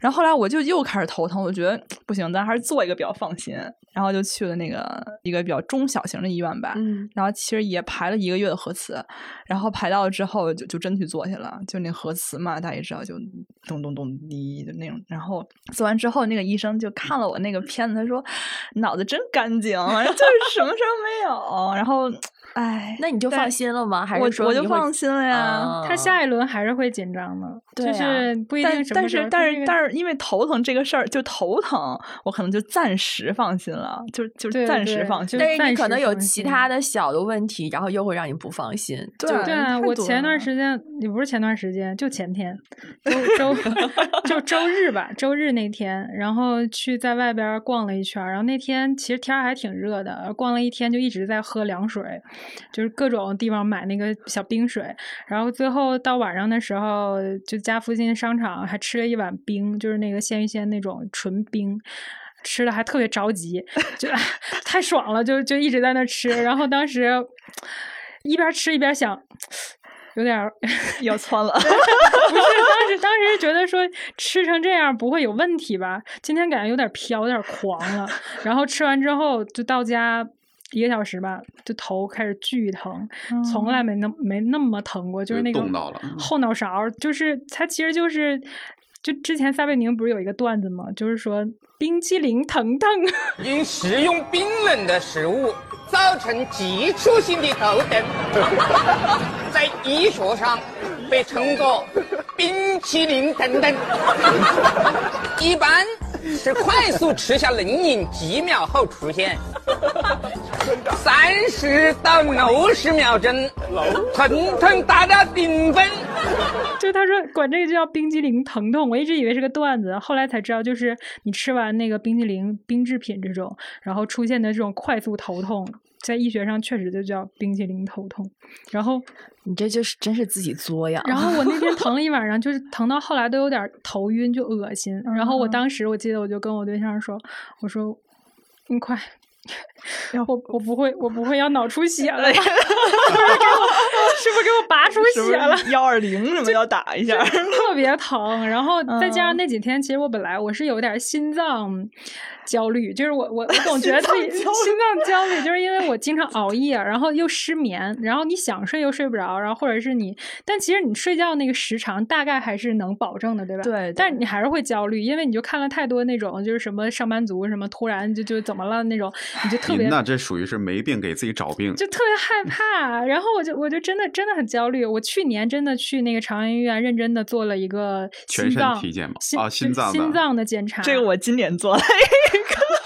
Speaker 3: 然后后来我就又开始头疼，我觉得不行，咱还是做一个比较放心。然后就去了那个一个比较中小型的医院吧。
Speaker 1: 嗯，
Speaker 3: 然后其实也排了一个月的核磁，然后排到了之后就就真去做去了，就那核磁嘛，大家也知道，就咚咚咚滴的那种。然后做完之后，那个医生就看了我那个片子，他说脑子真干净，就是什么事儿没有。然后。哎，
Speaker 1: 那你就放心了吗？还
Speaker 3: 是
Speaker 1: 说
Speaker 3: 我就放心了呀？
Speaker 2: 他下一轮还是会紧张的，就是不一定。
Speaker 3: 但是但是但是因为头疼这个事儿，就头疼，我可能就暂时放心了，就就暂时放心。
Speaker 1: 但是你可能有其他的小的问题，然后又会让你不放心。
Speaker 3: 对
Speaker 2: 对啊，我前段时间也不是前段时间，就前天周 周就周日吧，周日那天，然后去在外边逛了一圈，然后那天其实天还挺热的，逛了一天就一直在喝凉水。就是各种地方买那个小冰水，然后最后到晚上的时候，就家附近商场还吃了一碗冰，就是那个鲜芋仙那种纯冰，吃的还特别着急，就 太爽了，就就一直在那吃。然后当时一边吃一边想，有点
Speaker 3: 要窜了，
Speaker 2: 不是当时当时觉得说吃成这样不会有问题吧？今天感觉有点飘，有点狂了。然后吃完之后就到家。一个小时吧，就头开始巨疼，从来没那没那么疼过，就是那个后脑勺，就是它其实就是，就之前撒贝宁不是有一个段子吗？就是说冰淇淋疼疼，
Speaker 6: 因食用冰冷的食物造成急促性的头疼，在医学上被称作冰淇淋疼疼，一般。是快速吃下冷饮几秒后出现，三十到六十秒钟，疼痛达到顶峰。
Speaker 2: 就他说管这个就叫冰激凌疼痛，我一直以为是个段子，后来才知道就是你吃完那个冰激凌冰制品这种，然后出现的这种快速头痛。在医学上确实就叫冰淇淋头痛，然后
Speaker 1: 你这就是真是自己作呀。
Speaker 2: 然后我那天疼了一晚上，就是疼到后来都有点头晕，就恶心。然后我当时我记得我就跟我对象说：“我说你快。” 我我不会，我不会要脑出血了，是不是给我 是不是给我拔出血了？
Speaker 3: 幺二零什么要打一下？
Speaker 2: 特别疼，然后再加上那几天，其实我本来我是有点心脏焦虑，就是我我我总觉得自己心脏焦虑，就是因为我经常熬夜，然后又失眠，然后你想睡又睡不着，然后或者是你，但其实你睡觉那个时长大概还是能保证的，对吧？
Speaker 3: 对。
Speaker 2: 但你还是会焦虑，因为你就看了太多那种就是什么上班族什么突然就就怎么了那种。你就特别，
Speaker 4: 那这属于是没病给自己找病，
Speaker 2: 就特别害怕。然后我就，我就真的真的很焦虑。我去年真的去那个长安医院，认真的做了一个
Speaker 4: 全身体检嘛，啊，心脏
Speaker 2: 心脏的检查。
Speaker 3: 这个我今年做了一个。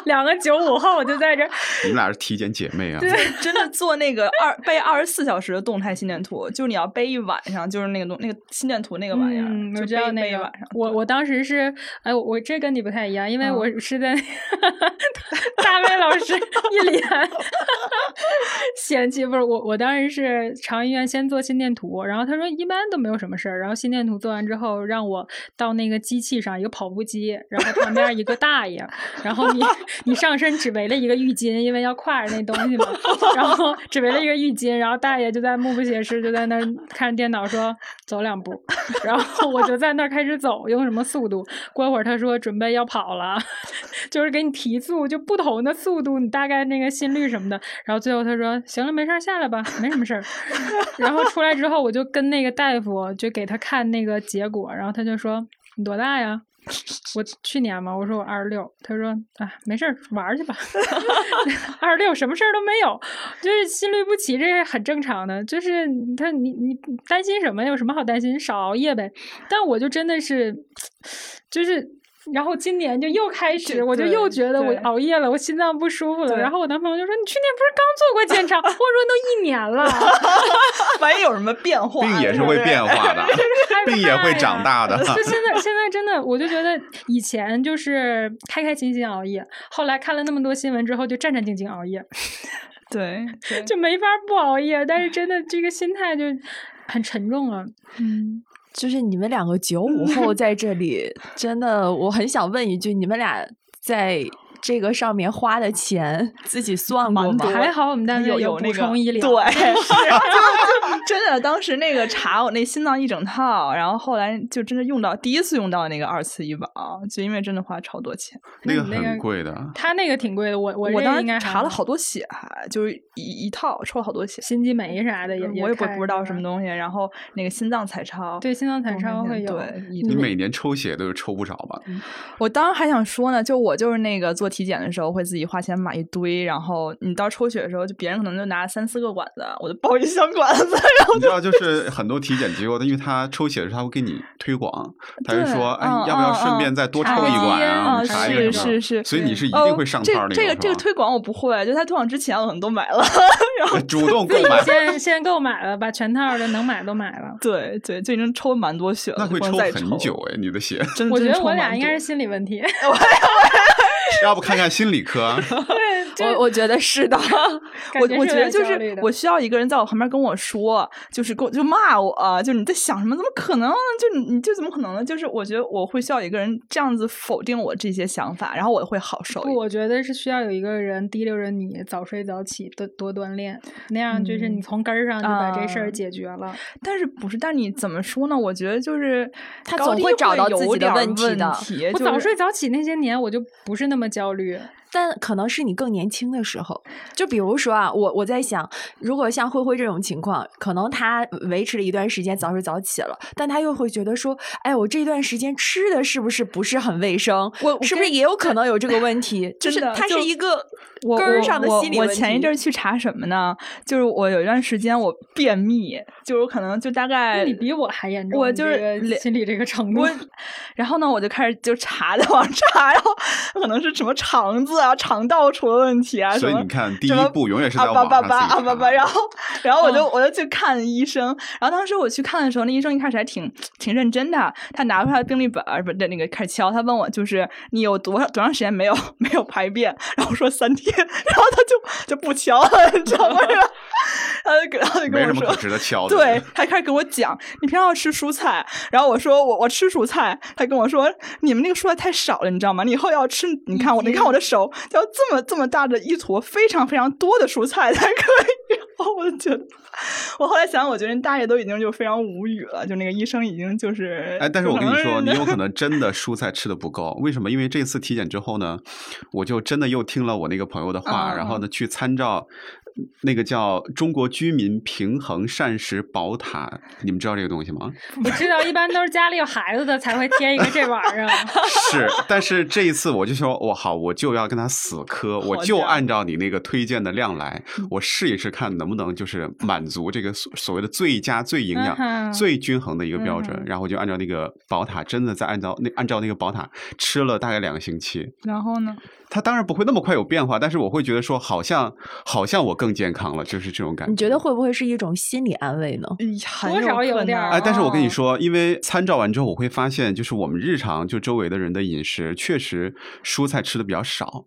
Speaker 2: 两个九五后就在这，
Speaker 4: 你们俩是体检姐妹啊？
Speaker 3: 对，真的做那个二背二十四小时的动态心电图，就是你要背一晚上，就是那个东那个心电图那个玩意儿，
Speaker 2: 我知道那个
Speaker 3: 晚上。
Speaker 2: 我我当时是，哎，我这跟你不太一样，因为我是在大卫老师一脸嫌弃，不是 我，我当时是长医院先做心电图，然后他说一般都没有什么事儿，然后心电图做完之后，让我到那个机器上一个跑步机，然后旁边一个大爷。然后你你上身只围了一个浴巾，因为要挎着那东西嘛。然后只围了一个浴巾，然后大爷就在目不斜视，就在那看着电脑说走两步。然后我就在那开始走，用什么速度？过会儿他说准备要跑了，就是给你提速，就不同的速度，你大概那个心率什么的。然后最后他说行了，没事下来吧，没什么事儿。然后出来之后，我就跟那个大夫就给他看那个结果，然后他就说你多大呀？我去年嘛，我说我二十六，他说啊，没事儿，玩去吧。二十六什么事儿都没有，就是心律不齐，这是很正常的。就是他，你你担心什么？有什么好担心？少熬夜呗。但我就真的是，就是。然后今年就又开始，我就又觉得我熬夜了，我心脏不舒服了。然后我男朋友就说：“你去年不是刚做过检查？” 我说：“都一年了，
Speaker 3: 万一有什么变化？”
Speaker 4: 病也是会变化的，病也会长大的。
Speaker 2: 就现在，现在真的，我就觉得以前就是开开心心熬夜，后来看了那么多新闻之后，就战战兢兢熬夜。
Speaker 3: 对，
Speaker 2: 就没法不熬夜，但是真的这个心态就很沉重了。嗯。
Speaker 1: 就是你们两个九五后 在这里，真的，我很想问一句：你们俩在这个上面花的钱自己算过吗？
Speaker 2: 还好我们单位
Speaker 5: 有
Speaker 2: 补充医疗，
Speaker 5: 对，是 真的。当时那个查我那心脏一整套，然后后来就真的用到第一次用到那个二次医保，就因为真的花超多钱，
Speaker 4: 那个很贵的。
Speaker 2: 他那个挺贵的，我
Speaker 5: 我
Speaker 2: 我
Speaker 5: 当时查了好多血，还就是一一套抽了好多血，
Speaker 2: 心肌酶啥的也
Speaker 5: 我也不不知道什么东西。然后那个心脏彩超，
Speaker 2: 对心脏彩超会有。
Speaker 5: 对，
Speaker 4: 你每年抽血都是抽不少吧？
Speaker 5: 我当时还想说呢，就我就是那个做体检的时候会自己花钱买一堆，然后你到抽血的时候，就别人可能就拿三四个管子，我就抱一箱管子。然后
Speaker 4: 你知道，就是很多体检机构，因为他抽血的时候他会给你推广，他就说，哎，要不要顺便再多抽一管啊？
Speaker 5: 是是是，
Speaker 4: 所以你是一定会上套那
Speaker 5: 个。这个这个推广我不会，就他推广之前我可能都买了，然后
Speaker 4: 主动购买，
Speaker 2: 先先购买了，把全套的能买都买了。
Speaker 5: 对对，就已经抽蛮多血了，
Speaker 4: 那会抽很久哎，你的血。
Speaker 2: 我觉得我俩应该是心理问题。
Speaker 4: 要不看看心理科？
Speaker 1: 我我觉得是的。
Speaker 5: 我我觉得就是我需要一个人在我旁边跟我说，就是跟就骂我，就你在想什么？怎么可能？就你你就怎么可能呢？就是我觉得我会需要一个人这样子否定我这些想法，然后我会好受。
Speaker 2: 不，我觉得是需要有一个人提溜着你早睡早起，多多锻炼，那样就是你从根儿上就把这事儿解决了。
Speaker 5: 但是不是？但你怎么说呢？我觉得就是
Speaker 1: 他总会找到自己的问题的。
Speaker 2: 我早睡早起那些年，我就不是那么焦虑。
Speaker 1: 但可能是你更年轻的时候，就比如说啊，我我在想，如果像灰灰这种情况，可能他维持了一段时间早睡早起了，但他又会觉得说，哎，我这段时间吃的是不是不是很卫生？
Speaker 5: 我
Speaker 1: 是不是也有可能有这个问题？就是它是一个根儿上的心理
Speaker 5: 问题。我前一阵去查什么呢？就是我有一段时间我便秘，就是可能就大概
Speaker 2: 你比我还严重，
Speaker 5: 我就是
Speaker 2: 心理这个程度。
Speaker 5: 然后呢，我就开始就查的往查，然后可能是什么肠子。啊，肠道出了问题啊！
Speaker 4: 所以你看，第一步永远是在网
Speaker 5: 上自己查。然后，然后我就我就去看医生。然后当时我去看的时候，那医生一开始还挺挺认真的。他拿出来病历本，不对，那个开始敲。他问我就是你有多少多长时间没有 没有排便？然后我说三天。然后他就就不敲了，你知道吗？他就然后就跟我说，没什
Speaker 4: 么可值得敲的。
Speaker 5: 对，他开始跟我讲，你平常要吃蔬菜。然后我说我我吃蔬菜。他跟我说你们那个蔬菜太少了，你知道吗？你以后要吃，你看我，你看我的手。要这么这么大的一坨非常非常多的蔬菜才可以，然后我就觉得，我后来想，我觉得大爷都已经就非常无语了，就那个医生已经就是，
Speaker 4: 哎，但是我跟你说，你有可能真的蔬菜吃的不够，为什么？因为这次体检之后呢，我就真的又听了我那个朋友的话，然后呢去参照。那个叫中国居民平衡膳食宝塔，你们知道这个东西吗？
Speaker 2: 我知道，一般都是家里有孩子的才会贴一个这玩意儿。
Speaker 4: 是，但是这一次我就说，我好，我就要跟他死磕，我就按照你那个推荐的量来，我试一试看能不能就是满足这个所所谓的最佳、最营养、最均衡的一个标准。然后我就按照那个宝塔，真的在按照那按照那个宝塔吃了大概两个星期。
Speaker 5: 然后呢？
Speaker 4: 他当然不会那么快有变化，但是我会觉得说，好像好像我更健康了，就是这种感觉。
Speaker 1: 你觉得会不会是一种心理安慰呢？
Speaker 2: 多少有点。
Speaker 4: 哎，但是我跟你说，因为参照完之后，我会发现，就是我们日常就周围的人的饮食，确实蔬菜吃的比较少。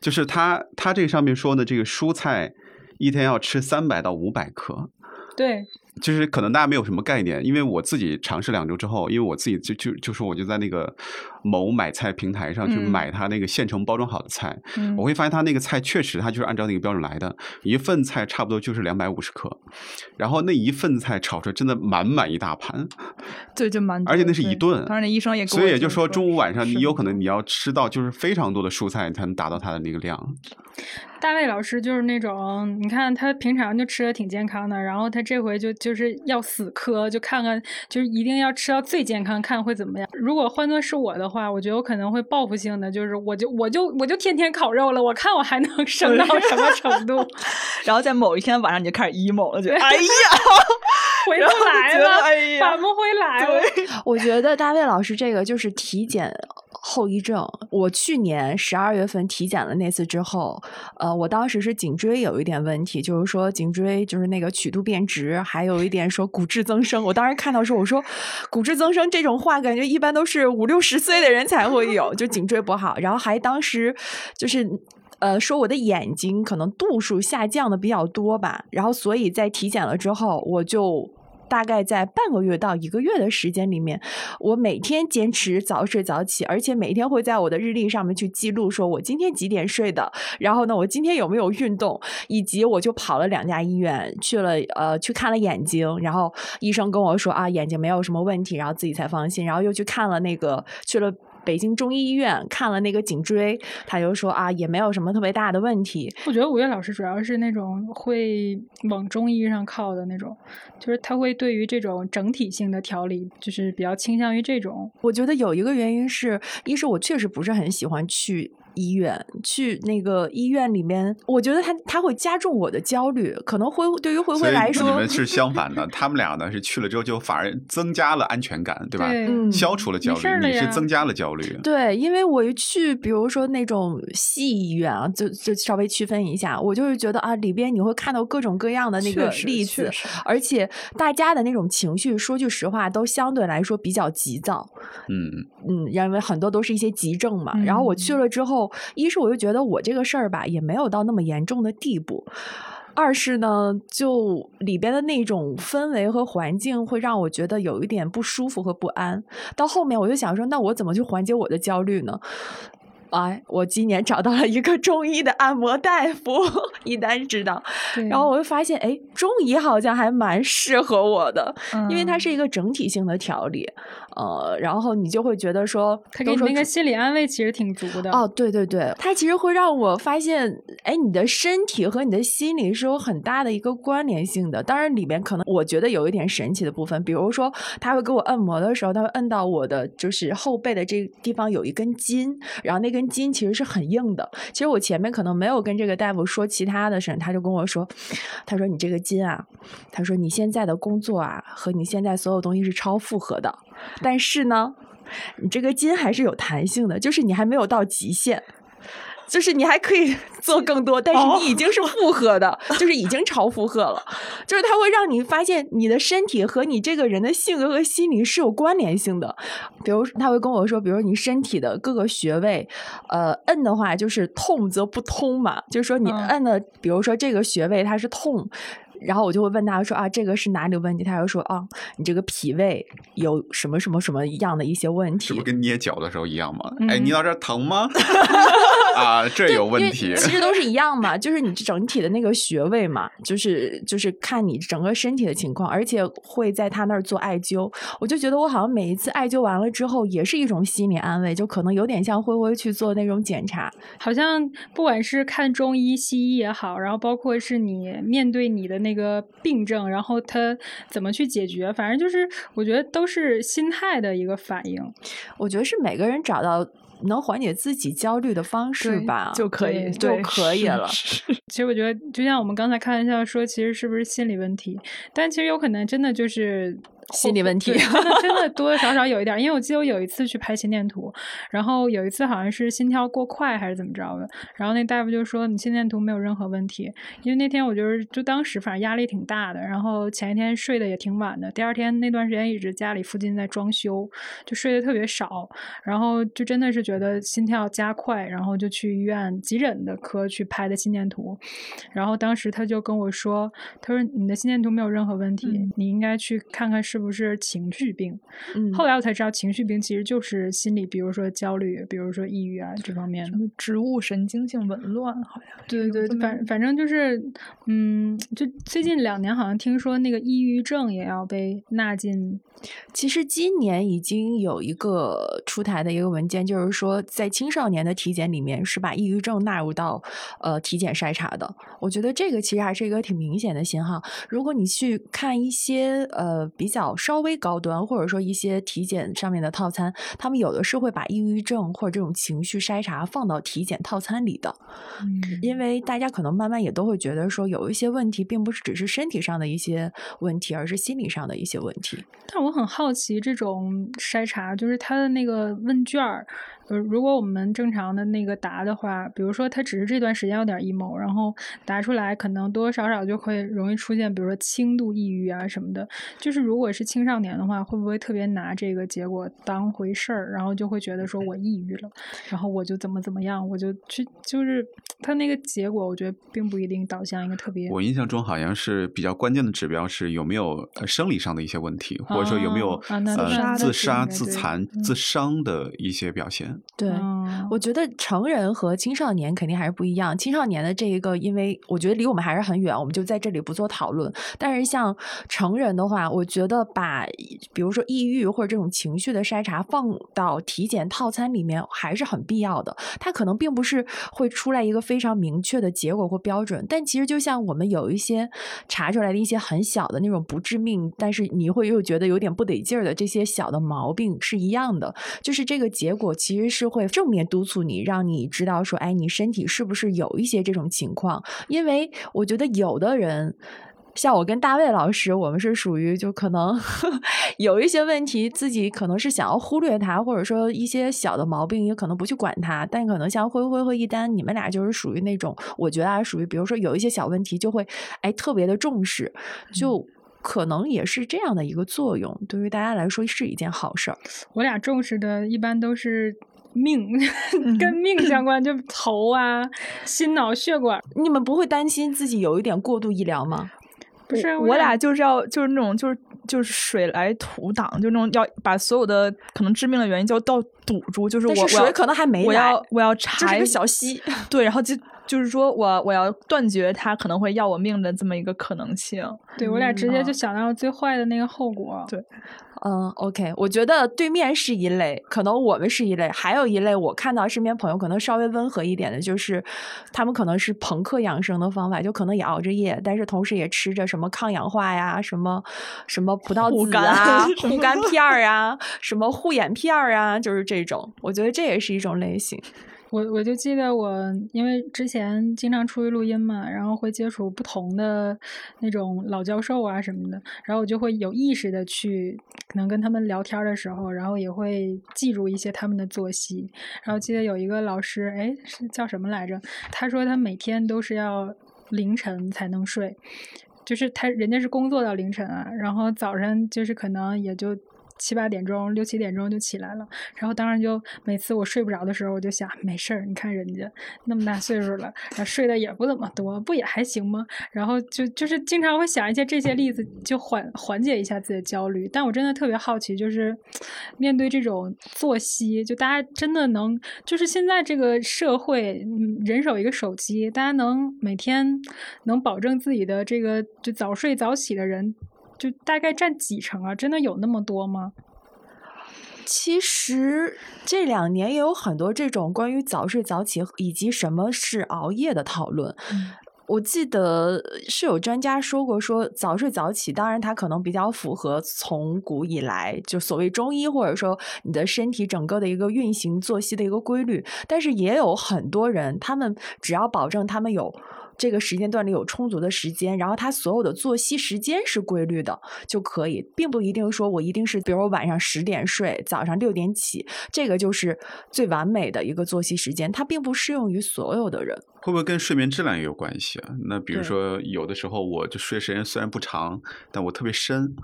Speaker 4: 就是他他这上面说的这个蔬菜，一天要吃三百到五百克。
Speaker 2: 对。
Speaker 4: 就是可能大家没有什么概念，因为我自己尝试两周之后，因为我自己就就就说我就在那个某买菜平台上去买他那个现成包装好的菜，我会发现他那个菜确实他就是按照那个标准来的，一份菜差不多就是两百五十克，然后那一份菜炒出来真的满满一大盘，
Speaker 5: 对，就满，
Speaker 4: 而且那是一顿，
Speaker 5: 当然那医生也，
Speaker 4: 所以也就是说中午晚上你有可能你要吃到就是非常多的蔬菜才能达到它的那个量。
Speaker 2: 大卫老师就是那种，你看他平常就吃的挺健康的，然后他这回就就是要死磕，就看看就是一定要吃到最健康，看会怎么样。如果换作是我的话，我觉得我可能会报复性的，就是我就我就我就天天烤肉了，我看我还能省到什么程度。
Speaker 5: 然后在某一天晚上你就开始 emo 了，就哎呀，
Speaker 2: 回不来了，返不回来了。
Speaker 1: 我觉得大卫老师这个就是体检。后遗症，我去年十二月份体检了那次之后，呃，我当时是颈椎有一点问题，就是说颈椎就是那个曲度变直，还有一点说骨质增生。我当时看到说，我说骨质增生这种话，感觉一般都是五六十岁的人才会有，就颈椎不好。然后还当时就是呃说我的眼睛可能度数下降的比较多吧，然后所以在体检了之后，我就。大概在半个月到一个月的时间里面，我每天坚持早睡早起，而且每天会在我的日历上面去记录，说我今天几点睡的，然后呢，我今天有没有运动，以及我就跑了两家医院去了，呃，去看了眼睛，然后医生跟我说啊，眼睛没有什么问题，然后自己才放心，然后又去看了那个去了。北京中医医院看了那个颈椎，他就说啊，也没有什么特别大的问题。
Speaker 2: 我觉得五月老师主要是那种会往中医上靠的那种，就是他会对于这种整体性的调理，就是比较倾向于这种。
Speaker 1: 我觉得有一个原因是，一是我确实不是很喜欢去。医院去那个医院里面，我觉得他他会加重我的焦虑，可能会对于灰灰来说，
Speaker 4: 你们是相反的。他们俩呢是去了之后就反而增加了安全感，对吧？
Speaker 2: 嗯，
Speaker 4: 消除了焦虑，你是增加了焦虑。
Speaker 1: 对，因为我一去，比如说那种西医院啊，就就稍微区分一下，我就是觉得啊，里边你会看到各种各样的那个例子，而且大家的那种情绪，说句实话，都相对来说比较急躁。
Speaker 4: 嗯
Speaker 1: 嗯，因为很多都是一些急症嘛。然后我去了之后。一是我就觉得我这个事儿吧，也没有到那么严重的地步；二是呢，就里边的那种氛围和环境会让我觉得有一点不舒服和不安。到后面我就想说，那我怎么去缓解我的焦虑呢？哎，我今年找到了一个中医的按摩大夫，一丹知道。然后我就发现，哎，中医好像还蛮适合我的，因为它是一个整体性的调理。呃，然后你就会觉得说，
Speaker 2: 他给你那个心理安慰其实挺足的。
Speaker 1: 哦，对对对，他其实会让我发现，哎，你的身体和你的心理是有很大的一个关联性的。当然，里面可能我觉得有一点神奇的部分，比如说他会给我按摩的时候，他会按到我的就是后背的这地方有一根筋，然后那根筋其实是很硬的。其实我前面可能没有跟这个大夫说其他的事，他就跟我说，他说你这个筋啊，他说你现在的工作啊和你现在所有东西是超负荷的。但是呢，你这个筋还是有弹性的，就是你还没有到极限，就是你还可以 做更多，但是你已经是负荷的，就是已经超负荷了。就是它会让你发现你的身体和你这个人的性格和心理是有关联性的。比如他会跟我说，比如你身体的各个穴位，呃，摁的话就是痛则不通嘛，就是说你摁的，比如说这个穴位它是痛。然后我就会问他说啊，这个是哪里问题？他就说啊，你这个脾胃有什么什么什么样的一些问题？
Speaker 4: 是不是跟捏脚的时候一样吗？哎，捏到这疼吗？啊，这有问题。
Speaker 1: 其实都是一样嘛，就是你整体的那个穴位嘛，就是就是看你整个身体的情况，而且会在他那儿做艾灸。我就觉得我好像每一次艾灸完了之后，也是一种心理安慰，就可能有点像灰灰去做那种检查。
Speaker 2: 好像不管是看中医、西医也好，然后包括是你面对你的那个病症，然后他怎么去解决，反正就是我觉得都是心态的一个反应。
Speaker 1: 我觉得是每个人找到。能缓解自己焦虑的方式吧，
Speaker 3: 就可以
Speaker 1: 就可以了。
Speaker 2: 其实我觉得，就像我们刚才开玩笑说，其实是不是心理问题？但其实有可能真的就是。
Speaker 1: 心理问题
Speaker 2: 真的真的多多少少有一点，因为我记得我有一次去拍心电图，然后有一次好像是心跳过快还是怎么着的，然后那大夫就说你心电图没有任何问题，因为那天我就是就当时反正压力挺大的，然后前一天睡得也挺晚的，第二天那段时间一直家里附近在装修，就睡得特别少，然后就真的是觉得心跳加快，然后就去医院急诊的科去拍的心电图，然后当时他就跟我说，他说你的心电图没有任何问题，你应该去看看。是不是情绪病？嗯，后来我才知道，情绪病其实就是心理，比如说焦虑，比如说抑郁啊这方面的
Speaker 3: 植物神经性紊乱，好像
Speaker 2: 对对对，反反正就是，嗯，就最近两年好像听说那个抑郁症也要被纳进。
Speaker 1: 其实今年已经有一个出台的一个文件，就是说在青少年的体检里面是把抑郁症纳入到呃体检筛查的。我觉得这个其实还是一个挺明显的信号。如果你去看一些呃比较稍微高端，或者说一些体检上面的套餐，他们有的是会把抑郁症或者这种情绪筛查放到体检套餐里的。嗯，因为大家可能慢慢也都会觉得说，有一些问题并不是只是身体上的一些问题，而是心理上的一些问题。
Speaker 2: 但我很好奇，这种筛查就是他的那个问卷儿。呃，如果我们正常的那个答的话，比如说他只是这段时间有点 emo，然后答出来可能多多少少就会容易出现，比如说轻度抑郁啊什么的。就是如果是青少年的话，会不会特别拿这个结果当回事儿，然后就会觉得说我抑郁了，然后我就怎么怎么样，我就去就是他那个结果，我觉得并不一定导向一个特别。
Speaker 4: 我印象中好像是比较关键的指标是有没有生理上的一些问题，或者说有没有呃自杀、自残、自伤的一些表现。
Speaker 1: 对，我觉得成人和青少年肯定还是不一样。青少年的这一个，因为我觉得离我们还是很远，我们就在这里不做讨论。但是像成人的话，我觉得把比如说抑郁或者这种情绪的筛查放到体检套餐里面还是很必要的。它可能并不是会出来一个非常明确的结果或标准，但其实就像我们有一些查出来的一些很小的那种不致命，但是你会又觉得有点不得劲儿的这些小的毛病是一样的，就是这个结果其实是会正面督促你，让你知道说，哎，你身体是不是有一些这种情况？因为我觉得有的人。像我跟大卫老师，我们是属于就可能 有一些问题，自己可能是想要忽略它，或者说一些小的毛病，也可能不去管它。但可能像灰灰和一丹，你们俩就是属于那种，我觉得啊属于，比如说有一些小问题，就会哎特别的重视，就可能也是这样的一个作用，对于大家来说是一件好事儿。
Speaker 2: 我俩重视的一般都是命，跟命相 关，就头啊、心脑血管。
Speaker 1: 你们不会担心自己有一点过度医疗吗？
Speaker 2: 不是
Speaker 3: 我俩就是要就是那种就是就是水来土挡，就那种要把所有的可能致命的原因就都堵住，就是我
Speaker 1: 水可能还没
Speaker 3: 我要我要查
Speaker 1: 一个小溪，
Speaker 3: 对，然后就就是说我我要断绝他可能会要我命的这么一个可能性。
Speaker 2: 对我俩直接就想到最坏的那个后果。
Speaker 3: 对。
Speaker 1: 嗯，OK，我觉得对面是一类，可能我们是一类，还有一类我看到身边朋友可能稍微温和一点的，就是他们可能是朋克养生的方法，就可能也熬着夜，但是同时也吃着什么抗氧化呀，什么什么葡萄籽啊、护肝片儿啊、什么护眼片儿啊，就是这种，我觉得这也是一种类型。
Speaker 2: 我我就记得我，因为之前经常出去录音嘛，然后会接触不同的那种老教授啊什么的，然后我就会有意识的去，可能跟他们聊天的时候，然后也会记住一些他们的作息。然后记得有一个老师，哎，是叫什么来着？他说他每天都是要凌晨才能睡，就是他人家是工作到凌晨啊，然后早上就是可能也就。七八点钟、六七点钟就起来了，然后当然就每次我睡不着的时候，我就想没事儿，你看人家那么大岁数了，睡的也不怎么多，不也还行吗？然后就就是经常会想一些这些例子，就缓缓解一下自己的焦虑。但我真的特别好奇，就是 面对这种作息，就大家真的能，就是现在这个社会，人手一个手机，大家能每天能保证自己的这个就早睡早起的人。就大概占几成啊？真的有那么多吗？
Speaker 1: 其实这两年也有很多这种关于早睡早起以及什么是熬夜的讨论。我记得是有专家说过，说早睡早起，当然它可能比较符合从古以来就所谓中医或者说你的身体整个的一个运行作息的一个规律。但是也有很多人，他们只要保证他们有。这个时间段里有充足的时间，然后他所有的作息时间是规律的就可以，并不一定说我一定是，比如我晚上十点睡，早上六点起，这个就是最完美的一个作息时间，它并不适用于所有的人。
Speaker 4: 会不会跟睡眠质量也有关系啊？那比如说有的时候我就睡时间虽然不长，但我特别深。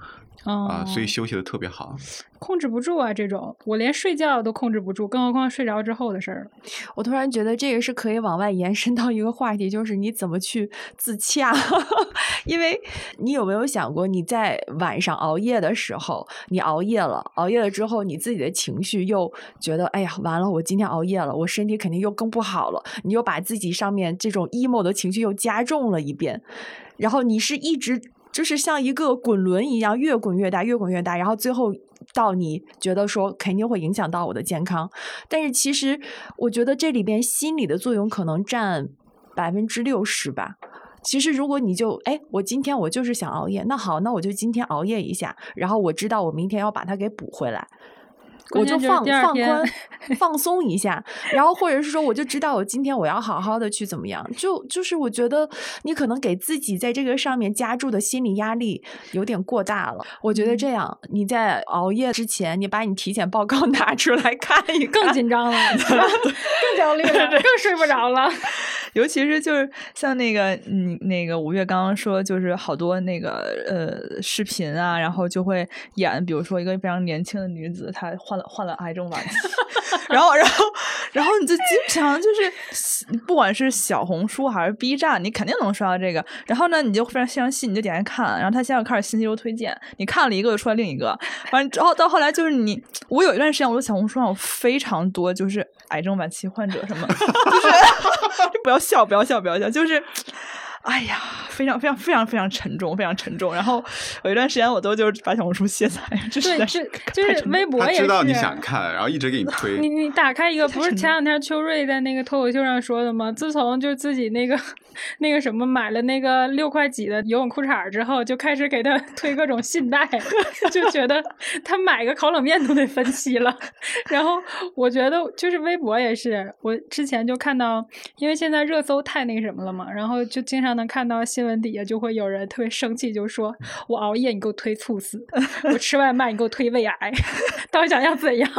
Speaker 4: 啊，所以休息的特别好，
Speaker 2: 控制不住啊！这种我连睡觉都控制不住，更何况睡着之后的事儿。
Speaker 1: 我突然觉得这个是可以往外延伸到一个话题，就是你怎么去自洽。因为你有没有想过，你在晚上熬夜的时候，你熬夜了，熬夜了之后，你自己的情绪又觉得，哎呀，完了，我今天熬夜了，我身体肯定又更不好了。你又把自己上面这种 emo 的情绪又加重了一遍，然后你是一直。就是像一个滚轮一样，越滚越大，越滚越大，然后最后到你觉得说肯定会影响到我的健康，但是其实我觉得这里边心理的作用可能占百分之六十吧。其实如果你就哎，我今天我就是想熬夜，那好，那我就今天熬夜一下，然后我知道我明天要把它给补回来。我就放放宽 放松一下，然后或者是说，我就知道我今天我要好好的去怎么样，就就是我觉得你可能给自己在这个上面加注的心理压力有点过大了。我觉得这样，你在熬夜之前，你把你体检报告 拿出来看一看，
Speaker 2: 更紧张了，更焦虑了，更睡不着了。
Speaker 3: 尤其是就是像那个嗯，那个五月刚刚说，就是好多那个呃视频啊，然后就会演，比如说一个非常年轻的女子，她患了患了癌症晚期，然后然后然后你就经常就是不管是小红书还是 B 站，你肯定能刷到这个。然后呢，你就非常非常细，你就点开看，然后他现在开始信息流推荐，你看了一个就出来另一个，完之后到后来就是你，我有一段时间我的小红书上有非常多就是癌症晚期患者什么，就是 就不要笑，不要笑，不要笑，就是。哎呀，非常非常非常非常沉重，非常沉重。然后有一段时间，我都就是把小红书卸载，就
Speaker 2: 是就是微博也
Speaker 4: 是。知道你想看，然后一直给你 推。
Speaker 2: 你你打开一个，不是前两天秋瑞在那个脱口秀上说的吗？自从就自己那个那个什么买了那个六块几的游泳裤衩之后，就开始给他 推各种信贷，就觉得他买个烤冷面都得分期了。然后我觉得就是微博也是，我之前就看到，因为现在热搜太那什么了嘛，然后就经常。能看到新闻底下就会有人特别生气，就说我熬夜你给我推猝死，我吃外卖你给我推胃癌，到底想要怎样？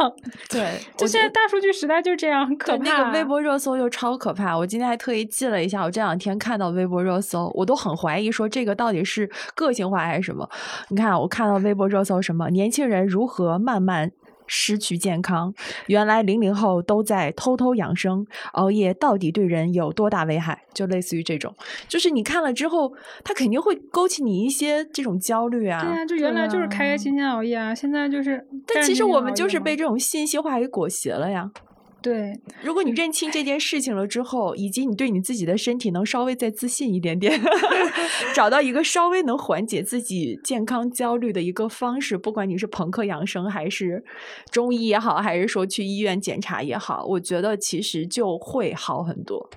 Speaker 1: 对，
Speaker 2: 就现在大数据时代就是这样，很可怕。
Speaker 1: 那个微博热搜又超可怕，我今天还特意记了一下，我这两天看到微博热搜，我都很怀疑说这个到底是个性化还是什么？你看，我看到微博热搜什么年轻人如何慢慢。失去健康，原来零零后都在偷偷养生，熬夜到底对人有多大危害？就类似于这种，就是你看了之后，他肯定会勾起你一些这种焦虑啊。
Speaker 2: 对啊，就原来就是开开心心熬夜啊，现在就是。
Speaker 1: 但其实我们就是被这种信息化给裹挟了呀。
Speaker 2: 对，
Speaker 1: 如果你认清这件事情了之后，以及你对你自己的身体能稍微再自信一点点，找到一个稍微能缓解自己健康焦虑的一个方式，不管你是朋克养生，还是中医也好，还是说去医院检查也好，我觉得其实就会好很多。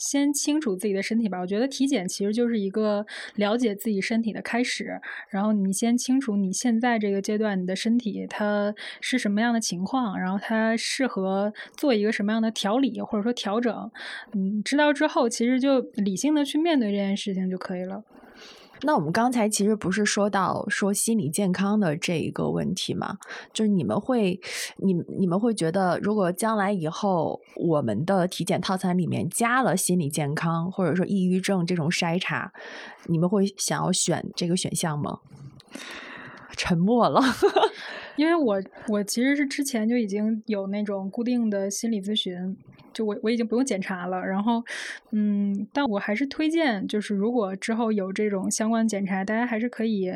Speaker 2: 先清楚自己的身体吧，我觉得体检其实就是一个了解自己身体的开始。然后你先清楚你现在这个阶段你的身体它是什么样的情况，然后它适合做一个什么样的调理或者说调整。嗯，知道之后其实就理性的去面对这件事情就可以了。
Speaker 1: 那我们刚才其实不是说到说心理健康的这一个问题吗？就是你们会，你你们会觉得，如果将来以后我们的体检套餐里面加了心理健康或者说抑郁症这种筛查，你们会想要选这个选项吗？沉默了。
Speaker 2: 因为我我其实是之前就已经有那种固定的心理咨询，就我我已经不用检查了。然后，嗯，但我还是推荐，就是如果之后有这种相关检查，大家还是可以，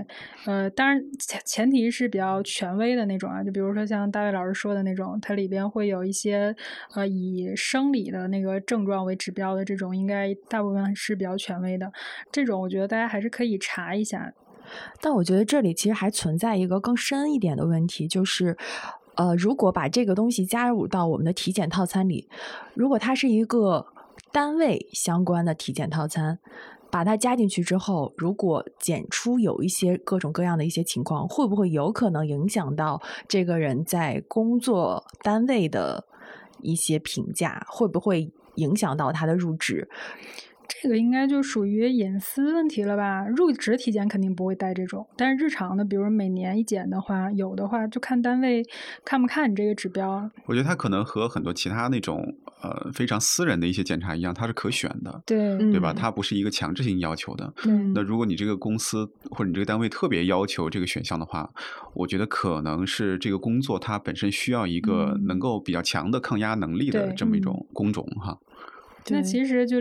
Speaker 2: 呃，当然前前提是比较权威的那种啊，就比如说像大卫老师说的那种，它里边会有一些呃以生理的那个症状为指标的这种，应该大部分是比较权威的。这种我觉得大家还是可以查一下。
Speaker 1: 但我觉得这里其实还存在一个更深一点的问题，就是，呃，如果把这个东西加入到我们的体检套餐里，如果它是一个单位相关的体检套餐，把它加进去之后，如果检出有一些各种各样的一些情况，会不会有可能影响到这个人在工作单位的一些评价？会不会影响到他的入职？
Speaker 2: 这个应该就属于隐私问题了吧？入职体检肯定不会带这种，但是日常的，比如每年一检的话，有的话就看单位看不看你这个指标。
Speaker 4: 我觉得它可能和很多其他那种呃非常私人的一些检查一样，它是可选的，
Speaker 2: 对
Speaker 4: 对吧？它不是一个强制性要求的。那如果你这个公司或者你这个单位特别要求这个选项的话，我觉得可能是这个工作它本身需要一个能够比较强的抗压能力的这么一种工种哈。
Speaker 2: 那其实就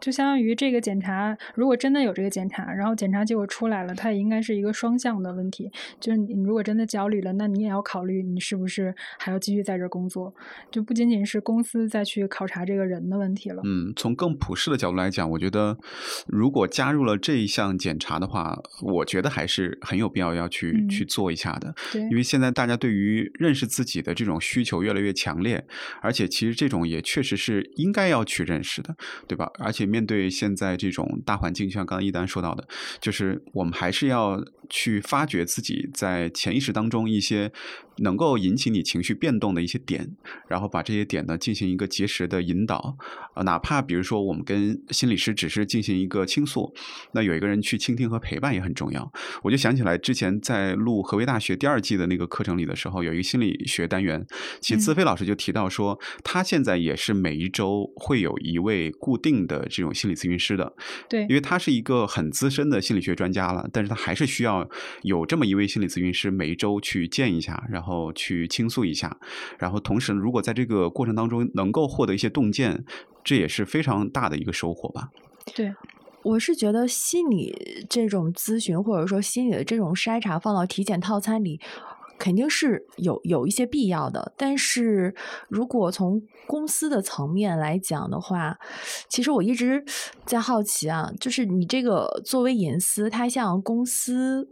Speaker 2: 就相当于这个检查，如果真的有这个检查，然后检查结果出来了，它也应该是一个双向的问题。就是你如果真的焦虑了，那你也要考虑你是不是还要继续在这工作，就不仅仅是公司再去考察这个人的问题了。
Speaker 4: 嗯，从更普世的角度来讲，我觉得如果加入了这一项检查的话，我觉得还是很有必要要去去做一下的。
Speaker 2: 对，
Speaker 4: 因为现在大家对于认识自己的这种需求越来越强烈，而且其实这种也确实是应该要去。去认识的，对吧？而且面对现在这种大环境，就像刚刚一丹说到的，就是我们还是要去发掘自己在潜意识当中一些。能够引起你情绪变动的一些点，然后把这些点呢进行一个及时的引导，啊，哪怕比如说我们跟心理师只是进行一个倾诉，那有一个人去倾听和陪伴也很重要。我就想起来之前在录合肥大学第二季的那个课程里的时候，有一个心理学单元，其实资飞老师就提到说，他现在也是每一周会有一位固定的这种心理咨询师的，
Speaker 2: 对，
Speaker 4: 因为他是一个很资深的心理学专家了，但是他还是需要有这么一位心理咨询师每一周去见一下，然后去倾诉一下，然后同时如果在这个过程当中能够获得一些洞见，这也是非常大的一个收获吧。
Speaker 2: 对。
Speaker 1: 我是觉得心理这种咨询，或者说心理的这种筛查，放到体检套餐里，肯定是有有一些必要的。但是如果从公司的层面来讲的话，其实我一直在好奇啊，就是你这个作为隐私，它向公司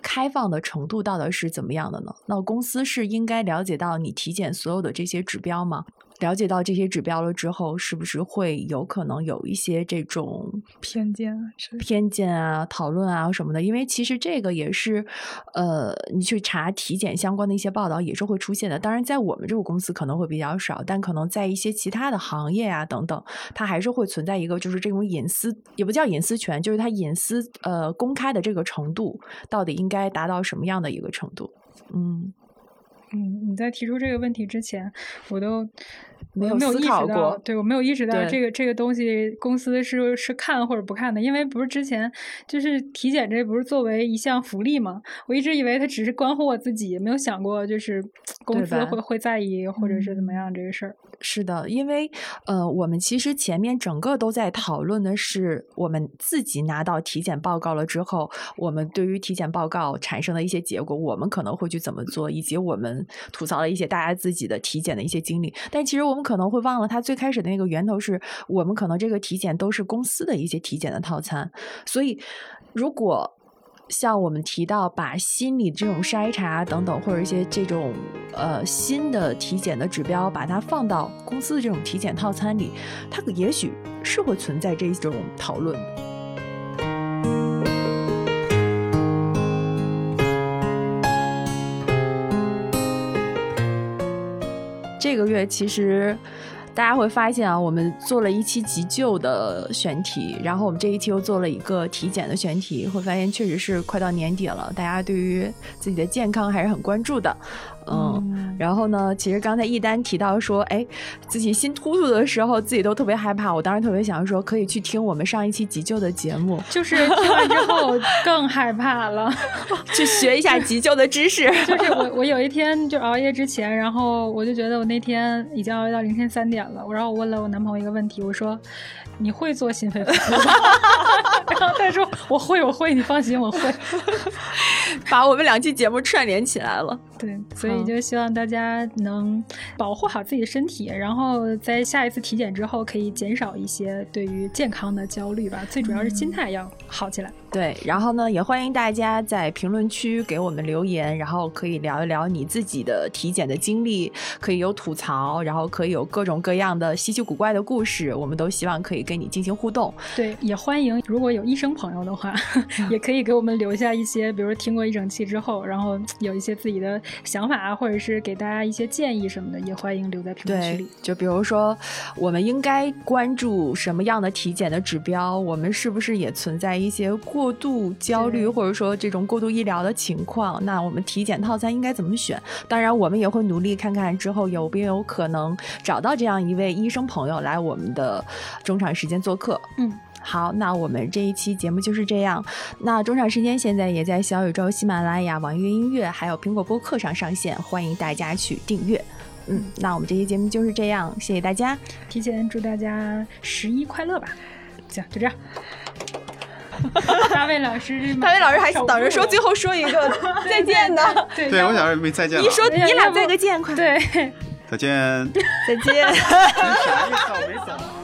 Speaker 1: 开放的程度到底是怎么样的呢？那公司是应该了解到你体检所有的这些指标吗？了解到这些指标了之后，是不是会有可能有一些这种
Speaker 3: 偏见、
Speaker 1: 偏见啊、讨论啊什么的？因为其实这个也是，呃，你去查体检相关的一些报道也是会出现的。当然，在我们这个公司可能会比较少，但可能在一些其他的行业啊等等，它还是会存在一个就是这种隐私，也不叫隐私权，就是它隐私呃公开的这个程度到底应该达到什么样的一个程度？嗯
Speaker 2: 嗯，你在提出这个问题之前，我都。
Speaker 1: 没
Speaker 2: 有意识
Speaker 1: 到，
Speaker 2: 对我没有意识到这个这个东西公司是是看或者不看的，因为不是之前就是体检这不是作为一项福利吗？我一直以为它只是关乎我自己，没有想过就是公司会会在意或者是怎么样这个事儿。
Speaker 1: 是的，因为呃，我们其实前面整个都在讨论的是我们自己拿到体检报告了之后，我们对于体检报告产生的一些结果，我们可能会去怎么做，以及我们吐槽了一些大家自己的体检的一些经历，但其实我们。可能会忘了，它最开始的那个源头是我们可能这个体检都是公司的一些体检的套餐，所以如果像我们提到把心理这种筛查等等，或者一些这种呃新的体检的指标，把它放到公司的这种体检套餐里，它也许是会存在这种讨论。这个月其实大家会发现啊，我们做了一期急救的选题，然后我们这一期又做了一个体检的选题，会发现确实是快到年底了，大家对于自己的健康还是很关注的。嗯，然后呢？其实刚才一丹提到说，哎，自己心突突的时候，自己都特别害怕。我当时特别想说，可以去听我们上一期急救的节目，
Speaker 2: 就是听完之后 更害怕了，
Speaker 1: 去学一下急救的知识。
Speaker 2: 就是我，我有一天就熬夜之前，然后我就觉得我那天已经熬夜到凌晨三点了。然后我问了我男朋友一个问题，我说。你会做心肺复苏？然后他说我会，我会，你放心，我会。
Speaker 1: 把我们两期节目串联起来了。
Speaker 2: 对，所以就希望大家能保护好自己的身体，然后在下一次体检之后可以减少一些对于健康的焦虑吧。最主要是心态要好起来。
Speaker 1: 对，然后呢，也欢迎大家在评论区给我们留言，然后可以聊一聊你自己的体检的经历，可以有吐槽，然后可以有各种各样的稀奇古怪的故事，我们都希望可以跟你进行互动。
Speaker 2: 对，也欢迎如果有医生朋友的话，也可以给我们留下一些，比如听过一整期之后，然后有一些自己的想法啊，或者是给大家一些建议什么的，也欢迎留在评论区里。
Speaker 1: 就比如说，我们应该关注什么样的体检的指标？我们是不是也存在一些过？度焦虑，或者说这种过度医疗的情况，那我们体检套餐应该怎么选？当然，我们也会努力看看之后有没有可能找到这样一位医生朋友来我们的中场时间做客。
Speaker 2: 嗯，
Speaker 1: 好，那我们这一期节目就是这样。那中场时间现在也在小宇宙、喜马拉雅、网易云音乐还有苹果播客上上线，欢迎大家去订阅。嗯，那我们这期节目就是这样，谢谢大家，
Speaker 2: 提前祝大家十一快乐吧。行，就这样。大卫老师，
Speaker 1: 大卫老师还等着说最后说一个 再见呢。
Speaker 2: 对，
Speaker 4: 我想说没再见。
Speaker 1: 你说你俩再个见，快
Speaker 2: 对，
Speaker 4: 再见，
Speaker 1: 再见。
Speaker 4: 啥意思？没走。